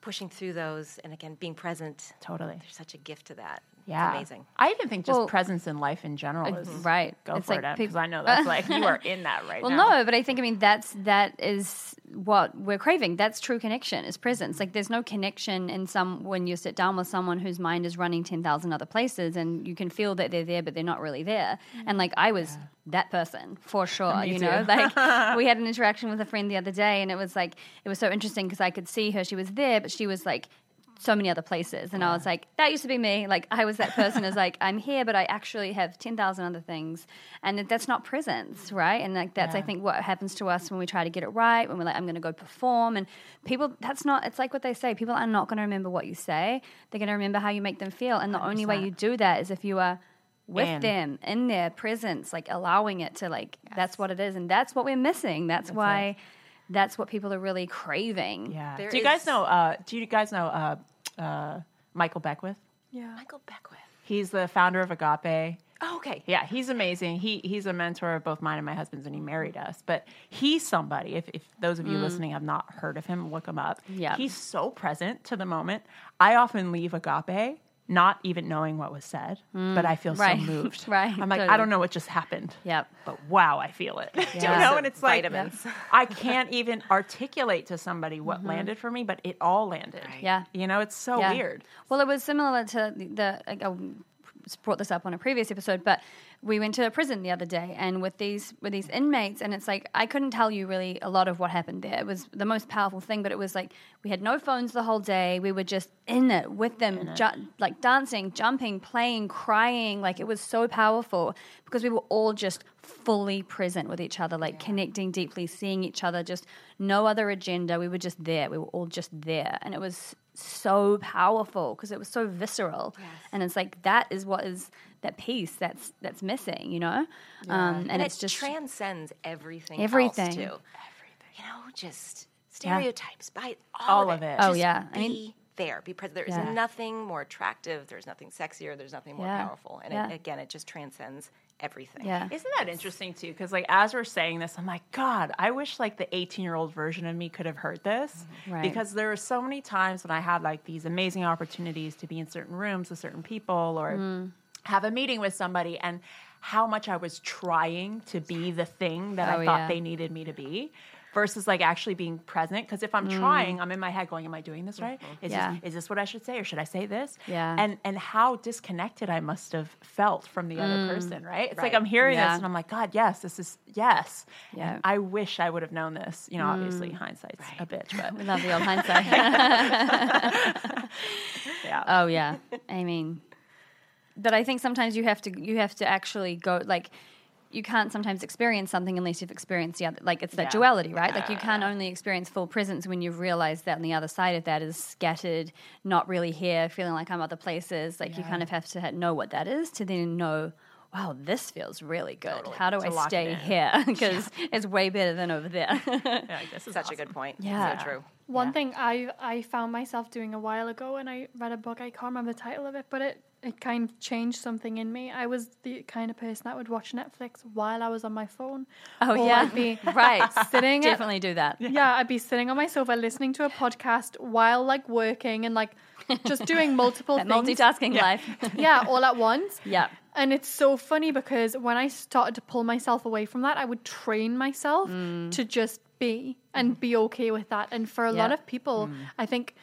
pushing through those. And again, being present. Totally. There's such a gift to that. Yeah it's amazing. i even think just Well, presence in life in general uh, is right. go It's for like it peop- because i know that's like you are in that right Well, now Well, no, but I think I mean that's that is what we're craving. That's true connection is presence. Like there's no connection in some when you sit down with someone whose mind is running ten thousand other places, and you can feel that they're there, but they're not really there. And like I was that person for sure. Me you too. know, like we had an interaction with a friend the other day, and it was like it was so interesting because I could see her. She was there, but she was like so many other places. And I was like, that used to be me. Like I was that person who's like, I'm here, but I actually have 10,000 other things. And that's not presence, right? And like that's, I think, what happens to us when we try to get it right, when we're like, I'm going to go perform. And people, that's not, it's like what they say. People are not going to remember what you say. They're going to remember how you make them feel. And the only way you do that is if you are with In. them in their presence, like allowing it to like, that's what it is. And that's what we're missing. That's, why. That's what people are really craving. yeah There do you guys know uh do you guys know uh uh michael beckwith Yeah. Michael Beckwith. He's the founder of Agape. Oh, okay. Yeah, he's amazing. He he's a mentor of both mine and my husband's, and he married us. But he's somebody. If, if those of you listening have not heard of him, look him up. Yeah. he's so present to the moment. I often leave Agape not even knowing what was said, but I feel mm, Right. so moved. Right, I'm like, I don't know what just happened. Yep. But wow, I feel it. Do you know? And it's like Vitamins. I can't even articulate to somebody what mm-hmm. landed for me, but it all landed. Yeah. You know, it's so Yeah. weird. Well, it was similar to the, the like, I brought this up on a previous episode, but we went to a prison the other day, and with these with these inmates, and it's like I couldn't tell you really a lot of what happened there. It was the most powerful thing, but it was like we had no phones the whole day. We were just in it with them, ju- like dancing, jumping, playing, crying. Like it was so powerful because we were all just fully present with each other, like connecting deeply, seeing each other, just no other agenda. We were just there. We were all just there, and it was so powerful because it was so visceral and it's like that is what is that piece that's that's missing you know um, and, And, it's it just transcends everything. Everything. Else too. Everything. You know, just stereotypes. By All all, of it. Oh, Just yeah. I Be mean- there. Be present. There is Yeah. nothing more attractive. There's nothing sexier. There's nothing more Yeah. powerful. And Yeah. it, again, it just transcends everything. yeah Isn't that interesting too? Because like as we're saying this, I'm like, God, I wish like the 18 year old version of me could have heard this. Right. Because there were so many times when I had like these amazing opportunities to be in certain rooms with certain people or Mm. have a meeting with somebody and how much I was trying to be the thing that Oh, I thought yeah. they needed me to be. Versus like actually being present, because if I'm trying, I'm in my head going, "Am I doing this right? Is, Mm. Yeah. this, is this what I should say, or should I say this?" Yeah. and and how disconnected I must have felt from the other person, right? It's like I'm hearing Mm. Yeah. this and I'm like, God, yes, this is yes. Yeah. And I wish I would have known this. You know, obviously hindsight's a bitch, but we love the old hindsight yeah. oh yeah i mean but i think sometimes you have to you have to actually go like you can't sometimes experience something unless you've experienced the other like it's that Yeah. duality right like you can't only experience full presence when you've realized that on the other side of that is scattered not really here feeling like i'm other places like you kind of have to know what that is to then know wow this feels really good how do To i stay here because it's way better than over there yeah, this is Such a good point. Yeah. So true. One Yeah. thing I I found myself doing a while ago, and I read a book. I can't remember the title of it, but it it kind of changed something in me. I was the kind of person that would watch Netflix while I was on my phone. oh yeah I'd be right sitting at definitely do that yeah, I'd be sitting on my sofa listening to a podcast while like working and like just doing multiple things. multitasking life Yeah, all at once. yeah And it's so funny because when I started to pull myself away from that, I would train myself mm. to just be and be okay with that. And for a lot of people, mm. I think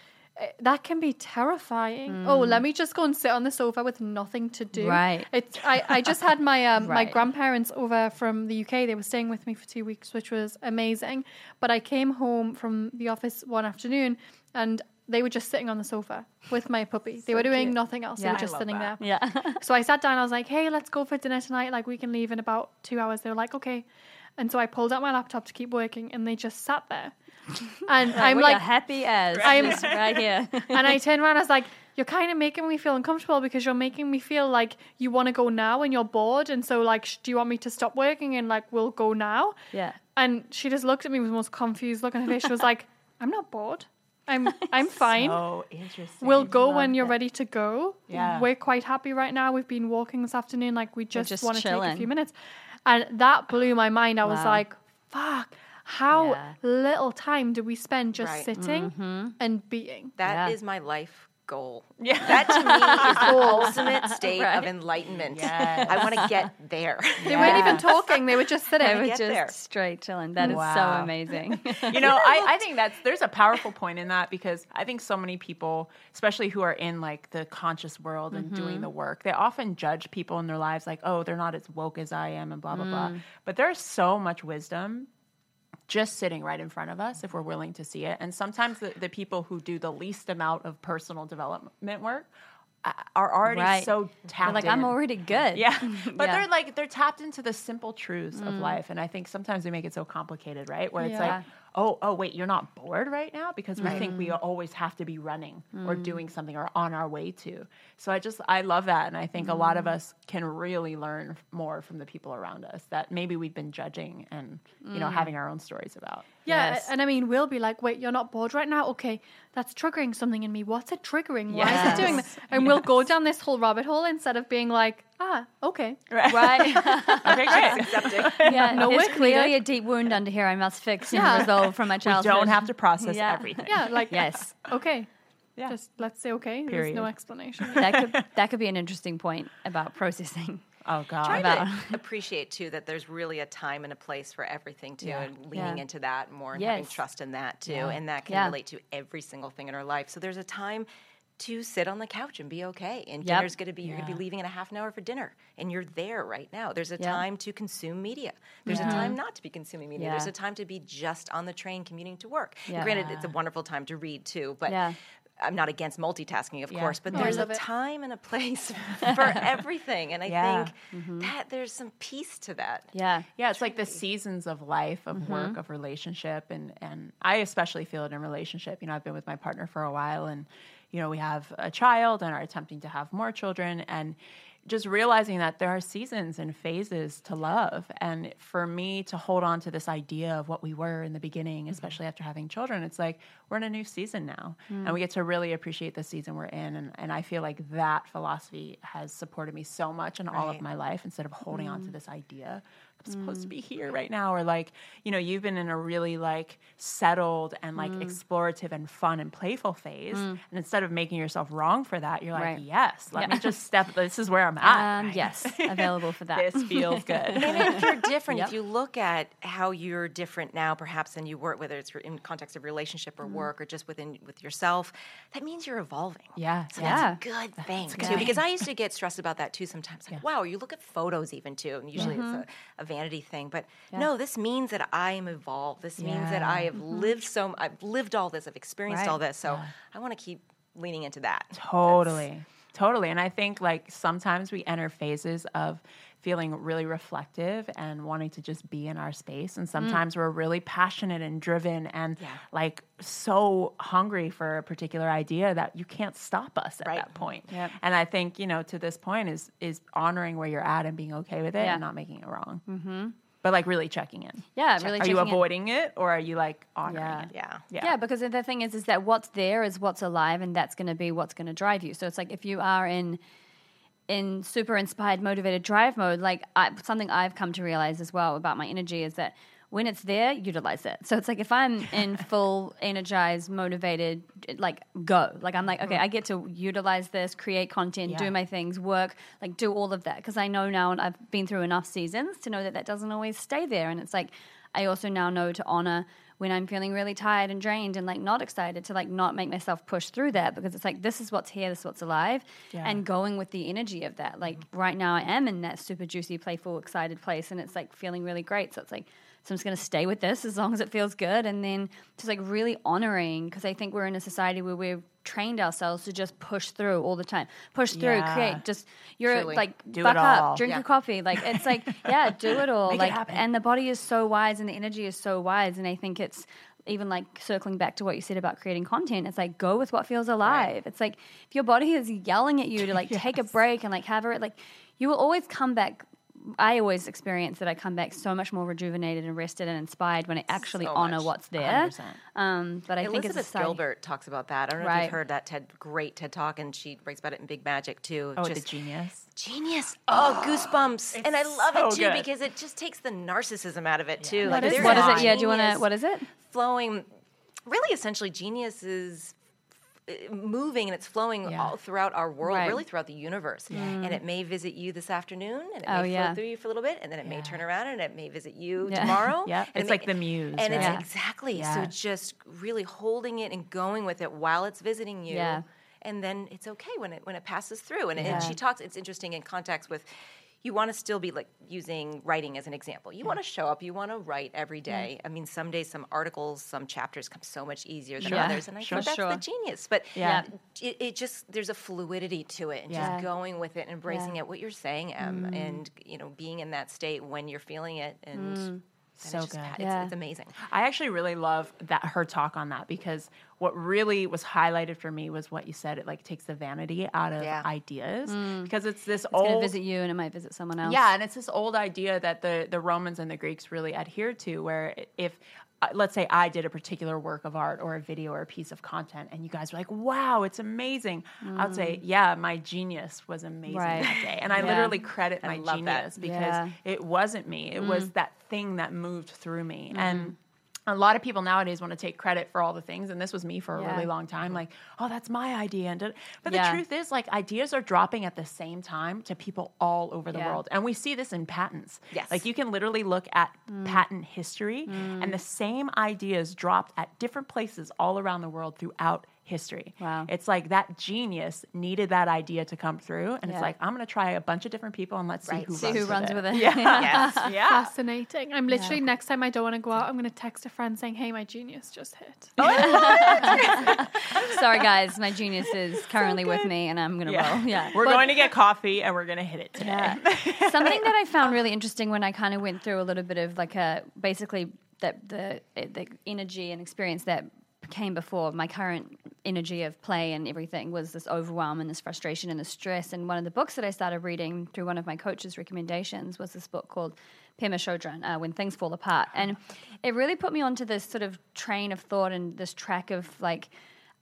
that can be terrifying. Oh, let me just go and sit on the sofa with nothing to do. Right. It's I, I just had my um, my grandparents over from the UK. They were staying with me for two weeks, which was amazing. But I came home from the office one afternoon and they were just sitting on the sofa with my puppy. They were doing cute. nothing else. Yeah. they were just sitting that. there. yeah So I sat down. I was like, "Hey, let's go for dinner tonight. Like, we can leave in about two hours." They were like, "Okay," and so I pulled out my laptop to keep working, and they just sat there. And I'm like, happy as I'm- right here. and I turned around. I was like, "You're kind of making me feel uncomfortable because you're making me feel like you want to go now and you're bored. And so, like, sh- do you want me to stop working and like we'll go now?" yeah. And she just looked at me with the most confused look on her face. She was like, "I'm not bored. I'm I'm fine." so interesting. We'll go love when you're that. ready to go. Yeah. We're quite happy right now. We've been walking this afternoon. Like, we just, just want to take a few minutes. And that blew my mind. I was Wow. like, fuck, how Yeah. little time do we spend just Right. sitting Mm-hmm. and being? That is Yeah. my life goal. Yeah. That to me is the ultimate state Right. of enlightenment. Yes. I want to get there. They weren't even talking. They were just sitting. They were get just there. straight chilling. That is so amazing. you know, I, I think that's there's a powerful point in that because I think so many people, especially who are in like the conscious world and doing the work, they often judge people in their lives like, oh, they're not as woke as I am and blah blah blah. But there's so much wisdom just sitting right in front of us if we're willing to see it. And sometimes the, the people who do the least amount of personal development work uh, are already Right. so They're tapped like, in. I'm already good. Yeah. But Yeah. they're like they're tapped into the simple truths of life. And I think sometimes we make it so complicated, right? Where it's Yeah. like, oh, oh wait, you're not bored right now? Because we think we always have to be running or hmm. doing something or on our way to. So I just I love that. And I think a lot of hmm. us can really learn more from the people around us that maybe we've been judging and, you know, hmm. having our own stories about. Yeah, Yes. and I mean, we'll be like, "Wait, you're not bored right now? Okay, that's triggering something in me. What's it triggering? Why is it doing that?" And we'll we'll go down this whole rabbit hole instead of being like, ah, okay. Right. Okay, great. Accepting. yeah. No There's work clearly a deep wound under here I must fix Yeah. and resolve from my we childhood. don't have to process Yeah. everything. Yeah, like, Yes. okay. Yeah. Just let's say okay. There's Period. no explanation. That could that could be an interesting point about processing. Oh God. Try About- to appreciate too that there's really a time and a place for everything too, Yeah. and leaning Yeah. into that more and having trust in that too, Yeah. and that can relate to every single thing in our life. So there's a time to sit on the couch and be okay. And Yep. dinner's going to be you're going to be leaving in a half an hour for dinner, and you're there right now. There's a Yeah. time to consume media. There's a mm-hmm. time not to be consuming media. There's a time to be just on the train commuting to work. Granted, it's a wonderful time to read too, but. I'm not against multitasking, of Yeah. course, but I there's a it. time and a place for everything. And I Yeah. think that there's some peace to that. Yeah. Yeah, it's like the seasons of life, of Mm-hmm. work, of relationship, and and I especially feel it in relationship. You know, I've been with my partner for a while, and you know, we have a child and are attempting to have more children, and just realizing that there are seasons and phases to love, and for me to hold on to this idea of what we were in the beginning, Mm-hmm. especially after having children, it's like we're in a new season now, Mm. and we get to really appreciate the season we're in, and and I feel like that philosophy has supported me so much in all of my life instead of holding on to Mm. this idea I'm supposed to be here right now, or like, you know, you've been in a really like settled and like Mm. explorative and fun and playful phase. And instead of making yourself wrong for that, you're like, Right. yes, let me just step. This is where I'm at. Um, right? yes, available for that. this feels good. And if you're different, Yep. if you look at how you're different now, perhaps than you were, whether it's in context of relationship or work or just within with yourself, that means you're evolving. yeah, So Yeah. that's a good thing a good too. Because. I used to get stressed about that too sometimes. Like, wow, you look at photos even too, and usually it's a, a vanity thing. But no, this means that I am evolved. This means that I Yeah. have lived so. I've lived all this. I've experienced Right. all this. So I want to keep leaning into that. Totally. Totally. And I think like sometimes we enter phases of feeling really reflective and wanting to just be in our space. And sometimes we're really passionate and driven and like so hungry for a particular idea that you can't stop us at Right. that point. Yep. And I think, you know, to this point is is honoring where you're at and being okay with it Yeah. and not making it wrong. Mm-hmm. But like really checking in. Yeah, really Are you checking in. avoiding it or are you like honoring Yeah. it? Yeah. Yeah. Yeah, because the thing is, is that what's there is what's alive, and that's going to be what's going to drive you. So it's like if you are in in super inspired, motivated drive mode, like I, something I've come to realize as well about my energy is that when it's there, utilize it. So it's like if I'm in full, energized, motivated, like go, like I'm like, okay, mm-hmm. I get to utilize this, create content, Yeah. do my things, work, like do all of that because I know now, and I've been through enough seasons to know that that doesn't always stay there. And it's like I also now know to honor when I'm feeling really tired and drained and like not excited to like not make myself push through that because it's like this is what's here, this is what's alive, Yeah. and going with the energy of that. Like mm-hmm. right now, I am in that super juicy, playful, excited place, and it's like feeling really great. So it's like. So I'm just going to stay with this as long as it feels good, and then just like really honoring because I think we're in a society where we've trained ourselves to just push through all the time, push through, Yeah. create. Just you're Truly. like Do buck it up, drink Yeah. your coffee. Like it's like yeah, do it all. Make like happen. and the body is so wise and the energy is so wise, and I think it's even like circling back to what you said about creating content. It's like go with what feels alive. It's like if your body is yelling at you to like take a break and like have it like you will always come back. I always experience that I come back so much more rejuvenated and rested and inspired when I actually So honor much. what's there. 100%. Um, but I think it's Elizabeth society- Gilbert talks about that. I don't know if you've heard that TED great TED talk, and she writes about it in Big Magic too. Oh, Just the genius. genius. Oh, goosebumps. And I love so it too good. because it just takes the narcissism out of it too. What Like, is, what is it? Yeah, do you want to? What is it? flowing? Really, essentially, genius is moving and it's flowing Yeah. all throughout our world, Right. really throughout the universe. And it may visit you this afternoon, and it Oh, may yeah. flow through you for a little bit, and then it may turn around and it may visit you Yeah. tomorrow. Yeah, it's may- like the muse, And right? it's exactly so. Yeah. Just really holding it and going with it while it's visiting you. Yeah. And then it's okay when it when it passes through. And, Yeah. and she talks. It's interesting in context with. You want to still be like using writing as an example. You want to show up. You want to write every day. I mean, some days, some articles, some chapters come so much easier than Sure. others, and I Sure, think that's sure. the genius. But Yeah. it, it just there's a fluidity to it, and Yeah. just going with it, and embracing Yeah. it. What you're saying, Em, mm. and you know, being in that state when you're feeling it, and then So it's just, good. pa- It's, Yeah. it's amazing. I actually really love that her talk on that because what really was highlighted for me was what you said. It like takes the vanity out of Yeah. ideas mm. because it's this It's going to old visit you, and it might visit someone else. Yeah, and it's this old idea that the the Romans and the Greeks really adhered to, where if let's say I did a particular work of art or a video or a piece of content, and you guys were like, "Wow, it's amazing," I would say, mm. "Yeah, my genius was amazing Right. that day," and I Yeah. literally credit my love that. genius because Yeah. it wasn't me; it was mm. that thing that moved through me, and. Mm-hmm. A lot of people nowadays want to take credit for all the things, and this was me for a Yeah. really long time. Like, oh, that's my idea, and but Yeah. the truth is, like, ideas are dropping at the same time to people all over the Yeah. world, and we see this in patents. Yes. like you can literally look at Mm. patent history, and the same ideas dropped at different places all around the world throughout history. Wow. It's like that genius needed that idea to come through, and Yeah. it's like I'm going to try a bunch of different people and let's see who See runs who runs with it. Yeah, Yes. yeah. Fascinating. I'm literally next time I don't want to go out, I'm going to text a friend saying, "Hey, my genius just hit." Oh, Sorry, guys, my genius is currently with me, and I'm gonna Yeah. roll. Yeah, We're going to get coffee and we're going to hit it today. Yeah. Something that I found really interesting when I kind of went through a little bit of like a basically that the the energy and experience that came before my current energy of play and everything was this overwhelm and this frustration and this stress. And one of the books that I started reading through one of my coach's recommendations was this book called Pema Chodron, uh, When Things Fall Apart. And it really put me onto this sort of train of thought and this track of like,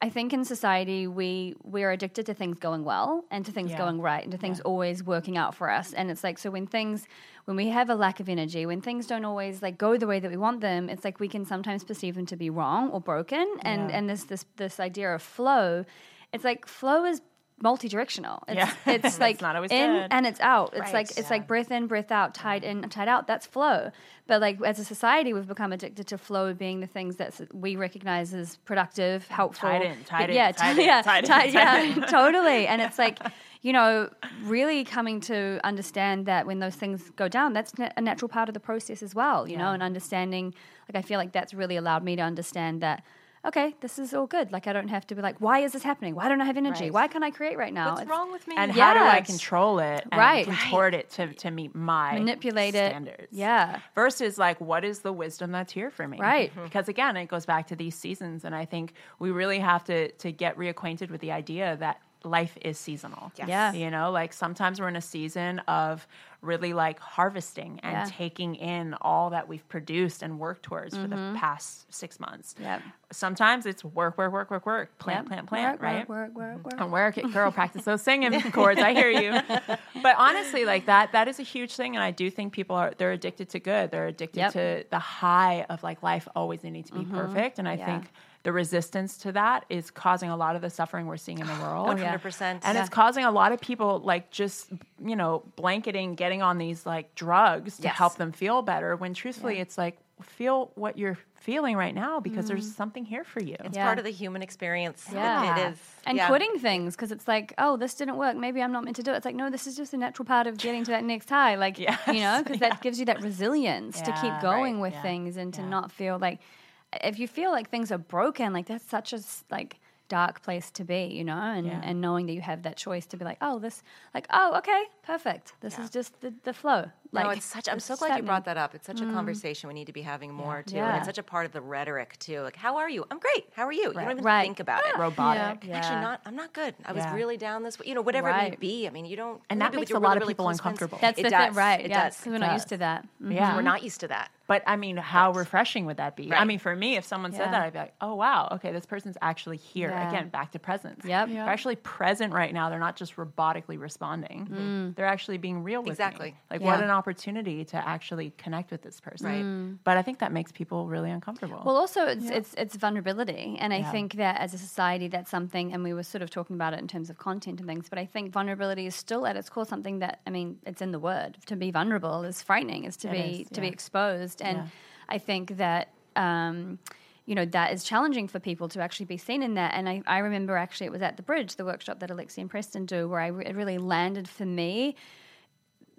I think in society we we are addicted to things going well and to things Yeah. going right and to things always working out for us. And it's like so when things when we have a lack of energy, when things don't always like go the way that we want them, it's like we can sometimes perceive them to be wrong or broken. And Yeah. and this this this idea of flow, it's like flow is multi-directional. It's Yeah. it's It's like not always in good. and it's out. It's Right. like it's like breath in, breath out, tide mm-hmm. in, tide out. That's flow. But like as a society, we've become addicted to flow being the things that we recognize as productive, helpful. Tide in, tide in, yeah, tide ti- in, yeah, tide in, tide- tide yeah, totally. And it's like, you know, really coming to understand that when those things go down, that's a natural part of the process as well. You know, and understanding. Like I feel like that's really allowed me to understand that. Okay, this is all good. Like I don't have to be like, why is this happening? Why don't I have energy? Right. Why can't I create right now? What's It's- wrong with me? And how do I control it and Right. contort it to, to meet my Manipulate it. standards? Yeah. Versus like what is the wisdom that's here for me? Right. Mm-hmm. Because again, it goes back to these seasons and I think we really have to to get reacquainted with the idea that life is seasonal. Yes. Yeah. You know, like sometimes we're in a season of really like harvesting and Yeah. taking in all that we've produced and worked towards for the past six months. Mm-hmm. Yep. Sometimes it's work, work, work, work, work, plant, Yep. plant, plant, Work, right? Work, work, work, work. and work it, girl. Practice those singing chords. I hear you. But honestly, like that, that is a huge thing, and I do think people are they're addicted to good. They're addicted Yep. to the high of like life always needing to be perfect, and I Yeah. think the resistance to that is causing a lot of the suffering we're seeing in the world. Oh, 100%. And it's causing a lot of people like just you know blanketing, getting on these like drugs to Yes. help them feel better. When truthfully, it's like feel what you're feeling right now because there's mm-hmm. something here for you. It's Yeah. part of the human experience. It- Yeah. it is. and yeah. quitting things because it's like, oh, this didn't work. Maybe I'm not meant to do it. It's like, no, this is just a natural part of getting to that next high. Like, Yes. you know, because that gives you that resilience to keep going right. with Yeah. things and to Yeah. not feel like, if you feel like things are broken, like that's such a like dark place to be, you know, and, Yeah. and knowing that you have that choice to be like, oh, this, like, oh, okay, perfect. This is just the, the flow. Like, no, it's such. I'm so glad you brought that up. It's such a mm. conversation we need to be having more too, and it's such a part of the rhetoric too. Like, how are you? I'm great. How are you? You don't even Right. think about it. Ah. Robotic. Yeah. Actually, not. I'm not good. I was Yeah. really down this. way. You know, whatever it may be. I mean, you don't. And that makes your a lot really, of really people close friends. uncomfortable. That's it the does. thing, right? It yeah, does. 'cause we're not used to that. Yeah. Mm-hmm. We're not used to that. But I mean, how refreshing would that be? I mean, for me, if someone said Yeah. that, I'd be like, oh, wow, okay, this person's actually here. Yeah. Again, back to presence. Yep. They're actually present right now. They're not just robotically responding. Mm. They're actually being real with me. Exactly. Like, what Yeah. an opportunity to actually connect with this person. Right. But I think that makes people really uncomfortable. Well, also it's it's it's vulnerability, and I Yeah. think that as a society, that's something. And we were sort of talking about it in terms of content and things, but I think vulnerability is still at its core something that I mean, it's in the word. To be vulnerable is frightening. Is to It be is, to be exposed, and Yeah. I think that. Um, you know that is challenging for people to actually be seen in that and I, I remember actually it was at the bridge the workshop that alexi and preston do where I re- it really landed for me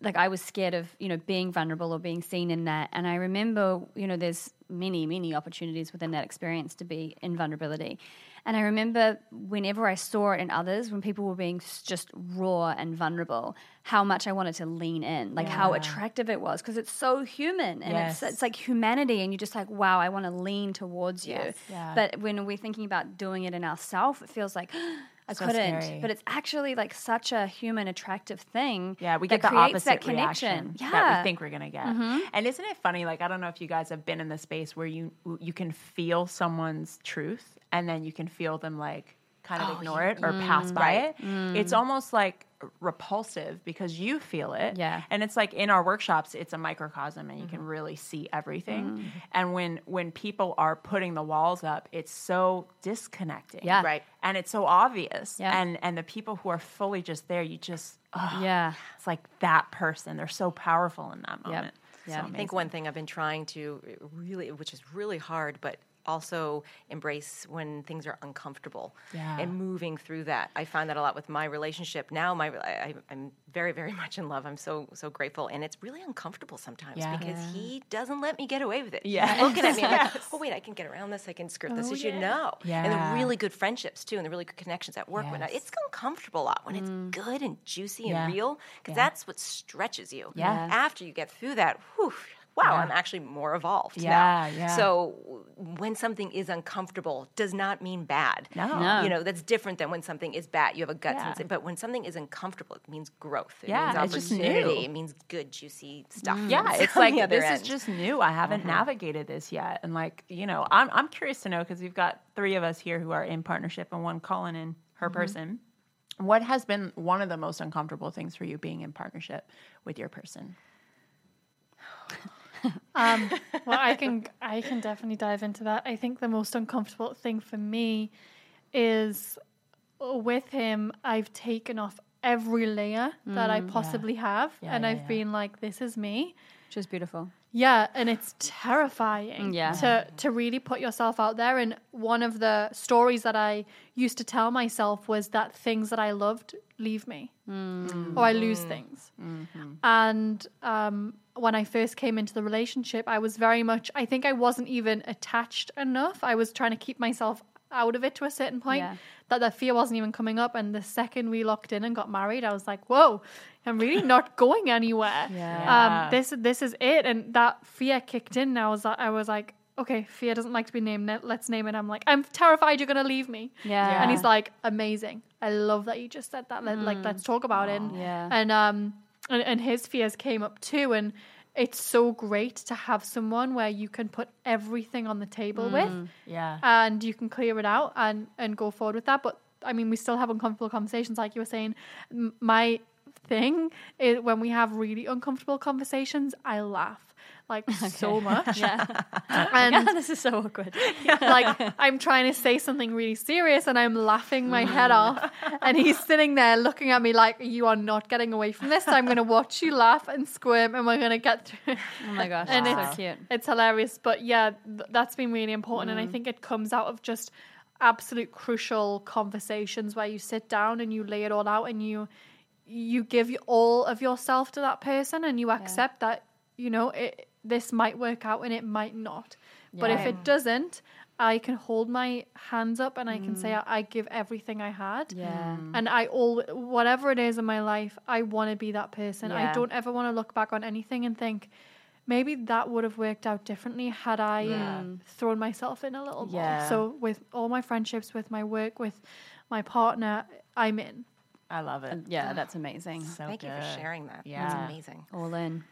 like I was scared of you know being vulnerable or being seen in that. And I remember you know there's many many opportunities within that experience to be in vulnerability. And I remember whenever I saw it in others, when people were being just raw and vulnerable, how much I wanted to lean in, like how attractive it was, because it's so human and Yes. it's it's like humanity, and you're just like, wow, I want to lean towards you. Yes. Yeah. But when we're thinking about doing it in ourselves, it feels like oh, I So couldn't. scary. But it's actually like such a human attractive thing. Yeah, we get the opposite that connection. reaction Yeah. that we think we're gonna get. Mm-hmm. And isn't it funny? Like I don't know if you guys have been in the space where you you can feel someone's truth, and then you can feel them like kind of oh, ignore it or pass mm, by it. It's mm. almost like repulsive because you feel it. Yeah. And it's like in our workshops, it's a microcosm, and you can mm-hmm. really see everything. Mm-hmm. And when when people are putting the walls up, it's so disconnecting. Yeah. Right. And it's so obvious. Yeah. And and the people who are fully just there, you just ugh, Yeah. it's like that person. They're so powerful in that moment. Yeah. So I I think one thing I've been trying to uh, really, which is really hard, but also embrace when things are uncomfortable Yeah. and moving through that. I find that a lot with my relationship now. My I, I'm very, very much in love. I'm so so grateful, and it's really uncomfortable sometimes Yeah. because he doesn't let me get away with it. Yes. He's looking at me. Like, oh wait, I can get around this. I can skirt this oh, issue. No, and Yeah. the really good friendships too, and the really good connections at work. When I, it's uncomfortable a lot when it's mm. good and juicy Yeah. and real, because Yeah. that's what stretches you. Yeah. After you get through that, whew, wow, Yeah. I'm actually more evolved Yeah, now. yeah. So when something is uncomfortable, does not mean bad. No. No. You know, that's different than when something is bad. You have a gut Yeah. sense. But when something is uncomfortable, it means growth. It Yeah, means it's just opportunity. new. Mm. It means good, juicy stuff. Yeah, comes it's like the other this is just new. I haven't navigated this yet, and like you know, I'm I'm curious to know because we've got three of us here who are in partnership, and one calling in her person. What has been one of the most uncomfortable things for you being in partnership with your person? Um, well, I can I can definitely dive into that. I think the most uncomfortable thing for me is with him. I've taken off every layer that I possibly have, Yeah, and yeah, I've yeah. been like, "This is me." Which is beautiful. Yeah, and it's terrifying Yeah. to to really put yourself out there. And one of the stories that I used to tell myself was that things that I loved leave me, or I lose things. And um, when I first came into the relationship, I was very much. I think I wasn't even attached enough. I was trying to keep myself out of it to a certain point. Yeah. That the fear wasn't even coming up. And the second we locked in and got married, I was like, "Whoa, I'm really not going anywhere." Yeah. um, this this is it, and that fear kicked in. And I was I was like, okay, fear doesn't like to be named. let- Let's name it. I'm like, I'm terrified you're gonna leave me. Yeah. and he's like, amazing. I love that you just said that. Let, Like, let's talk about it. And, Yeah. and um, and, and his fears came up too, and it's so great to have someone where you can put everything on the table mm, with Yeah, and you can clear it out and and go forward with that. But i mean we still have uncomfortable conversations like you were saying. M- my thing is when we have really uncomfortable conversations i laugh like so much. Yeah. and this is so awkward. like i'm trying to say something really serious and i'm laughing my head mm. off. And he's sitting there looking at me like you are not getting away from this. I'm going to watch you laugh and squirm and we're going to get through Oh my gosh, And that's it's- so cute. it's hilarious but yeah th- that's been really important and i mm. think it comes out of just absolute crucial conversations where you sit down and you lay it all out and you you give all of yourself to that person and you accept that you know it, this might work out and it might not but if it doesn't i can hold my hands up and i can say I, I give everything i had Yeah. Mm. and I all whatever it is in my life, I want to be that person. Yeah. I don't ever want to look back on anything and think maybe that would have worked out differently had I thrown myself in a little more. Yeah. So with all my friendships, with my work, with my partner, I'm in. I love it. Yeah, that's amazing. So Thank you for sharing that. Yeah. That's amazing. All in.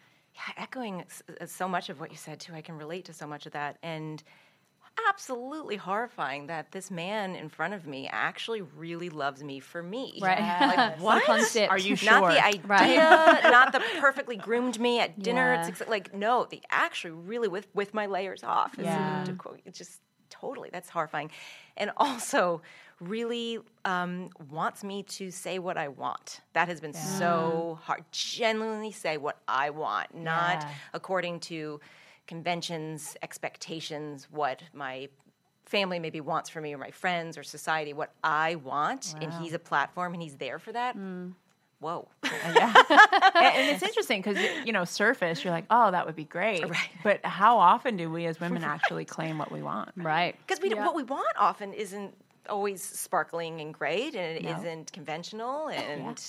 Yeah, echoing s- uh, so much of what you said too. I can relate to so much of that, and absolutely horrifying that this man in front of me actually really loves me for me. Right. Like what? concept. Are you sure? Not the idea, Right. not the perfectly groomed me at dinner. Yeah. It's ex- like no, the actually really with with my layers off. Is Yeah. to quote, it's just totally that's horrifying, and also really um, wants me to say what I want. That has been so hard. Genuinely say what I want, not Yeah. according to conventions, expectations, what my family maybe wants for me or my friends or society, what I want. And he's a platform and he's there for that. Whoa. yeah. and, and it's interesting because you know, surface, you're like, oh, that would be great. Right. But how often do we as women actually claim what we want? Right. Because we what we want often isn't always sparkling and great and it No. not conventional and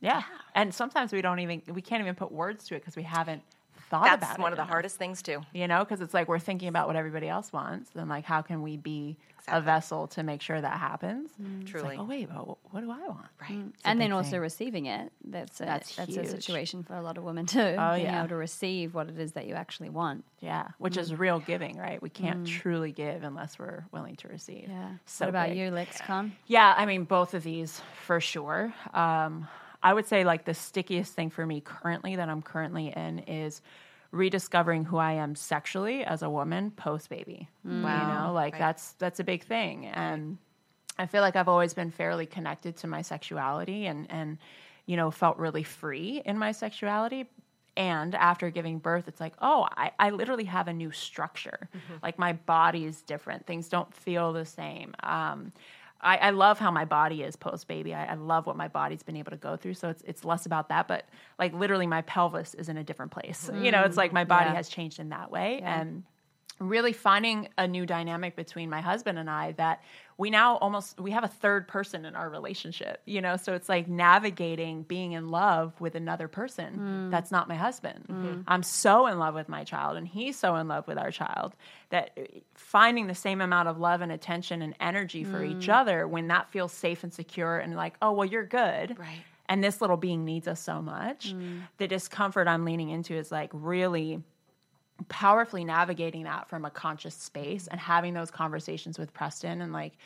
Yeah. And sometimes we don't even we can't even put words to it because we haven't thought That's about it. one of the enough, hardest things too. You know, because it's like we're thinking about what everybody else wants, and like how can we be a vessel to make sure that happens? Mm. It's Truly. like, oh wait, but what do I want? Right. Mm. It's and then also thing. receiving it. That's a, That's that's, a situation for a lot of women too. Oh, being yeah. able to receive what it is that you actually want. Yeah, which is mm. real giving, right? We can't truly give unless we're willing to receive. Yeah. So what about big. you, LexCon? Yeah, I mean, both of these for sure. Um, I would say like the stickiest thing for me currently that I'm currently in is rediscovering who I am sexually as a woman post baby. You know, like Right. that's that's a big thing, and I feel like I've always been fairly connected to my sexuality and and you know felt really free in my sexuality. And after giving birth, it's like, oh, I, I literally have a new structure. Like my body is different. Things don't feel the same. Um, I, I love how my body is post baby. I, I love what my body's been able to go through. So it's it's less about that, but like literally my pelvis is in a different place. You know, it's like my mm, body Yeah. has changed in that way. And really finding a new dynamic between my husband and I that we now almost we have a third person in our relationship you know? So it's like navigating being in love with another person mm. that's not my husband. Mm-hmm. I'm so in love with my child and he's so in love with our child that uh, finding the same amount of love and attention and energy for each mm. other when that feels safe and secure and like oh well you're good. Right. and this little being needs us so much. Mm. The discomfort i'm leaning into is like really powerfully navigating that from a conscious space and having those conversations with Preston and like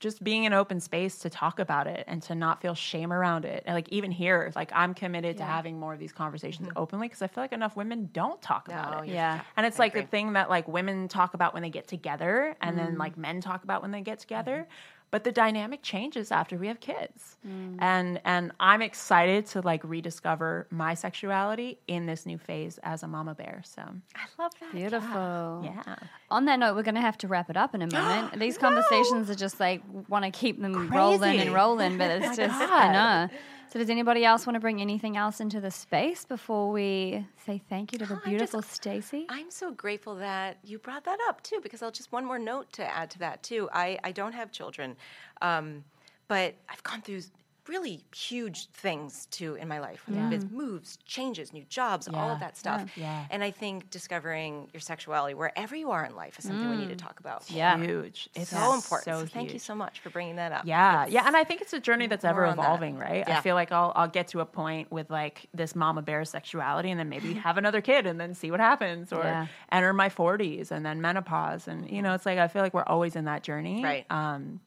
just being an open space to talk about it and to not feel shame around it. And like even here, like I'm committed to having more of these conversations mm-hmm. openly because I feel like enough women don't talk about it. Oh, you're- Yeah. And it's I like the thing that like women talk about when they get together and then like mm. men talk about when they get together. Mm-hmm. But the dynamic changes after we have kids. Mm. And and I'm excited to like rediscover my sexuality in this new phase as a mama bear. So I love that. Beautiful. yeah. On that note, we're going to have to wrap it up in a moment. These conversations are just like want to keep them rolling and rolling, but it's oh just I know. Uh-huh. So, does anybody else want to bring anything else into the space before we say thank you to the beautiful Stacy? I'm so grateful that you brought that up too, because I'll just one more note to add to that too. I, I don't have children, um, but I've gone through really huge things too in my life. Yeah. Biz- moves, changes, new jobs, all of that stuff. Yeah. And I think discovering your sexuality wherever you are in life is something we need to talk about. Yeah. Huge. It's So important. So So thank you so much for bringing that up. Yeah, It's- yeah, and I think it's a journey that's ever more on that. evolving, right? I feel like I'll I'll get to a point with like this mama bear sexuality, and then maybe have another kid, and then see what happens, or Yeah. enter my forties, and then menopause, and you know, it's like I feel like we're always in that journey, Right. Um,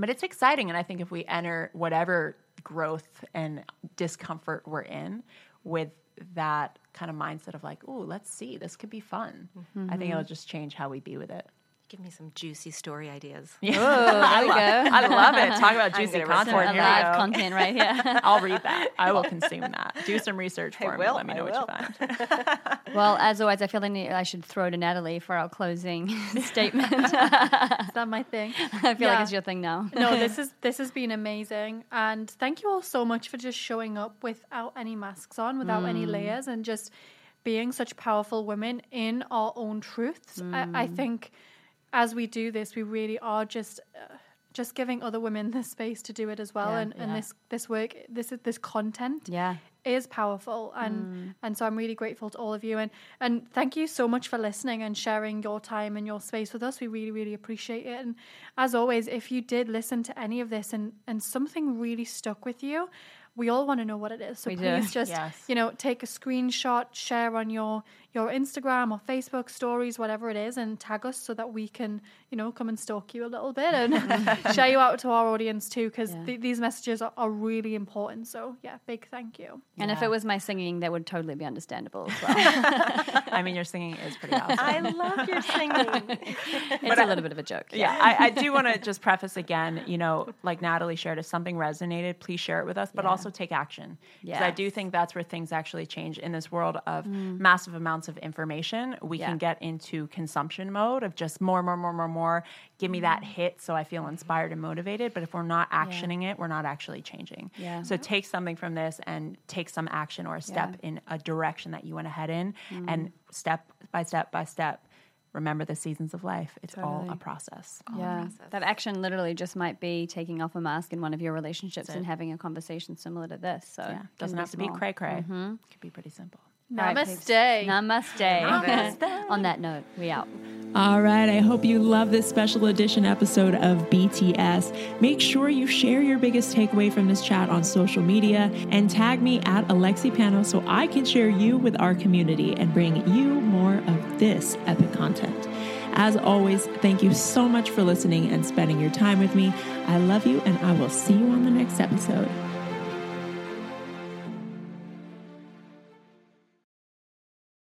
but it's exciting, and I think if we enter whatever growth and discomfort we're in with that kind of mindset of like, oh, let's see, this could be fun. I think it'll mm-hmm. just change how we be with it. Give me some juicy story ideas. Oh, there we go. I love it. Talk about juicy gonna Some content. Here we live go. content right here. I'll read that. I will consume that. Do some research for me. will, Let me I know what will. you find. well, as always, I feel like I should throw to Natalie for our closing statement. Is that my thing? I feel like it's your thing now. no, this is this has been amazing, and thank you all so much for just showing up without any masks on, without any mm. layers, and just being such powerful women in our own truths. I, I mm. think as we do this, we really are just. Uh, just giving other women the space to do it as well, Yeah, and, and yeah. this this work, this this content, Yeah. is powerful and and so I'm really grateful to all of you and and thank you so much for listening and sharing your time and your space with us we really really appreciate it and as always if you did listen to any of this and and something really stuck with you we all want to know what it is so We do. please just Yes. you know take a screenshot share on your your Instagram or Facebook stories whatever it is and tag us so that we can you know come and stalk you a little bit and share you out to our audience too because Yeah. th- these messages are, are really important so yeah big thank you And if it was my singing, that would totally be understandable as well. I mean, your singing is pretty awesome. I love your singing. it's a little bit of a joke. yeah, I, I do want to just preface again, you know, like Natalie shared, if something resonated, please share it with us, but Yeah. also take action. Because I do think that's where things actually change in this world of mm. massive amounts of information. We Yeah. can get into consumption mode of just more, more, more, more, more. Give me that hit so I feel inspired and motivated. But if we're not actioning it, we're not actually changing. Yeah. So take something from this and take some action or a step in a direction that you want to head in. And step by step by step, remember the seasons of life. It's all a process. Yeah, that action literally just might be taking off a mask in one of your relationships and having a conversation similar to this. So Yeah, it doesn't have to be small. cray cray. It could be pretty simple. Namaste. Namaste. On that note, we out. All right, I hope you love this special edition episode of BTS. Make sure you share your biggest takeaway from this chat on social media and tag me at Alexi Panos so I can share you with our community and bring you more of this epic content. As always, thank you so much for listening and spending your time with me. I love you, and I will see you on the next episode.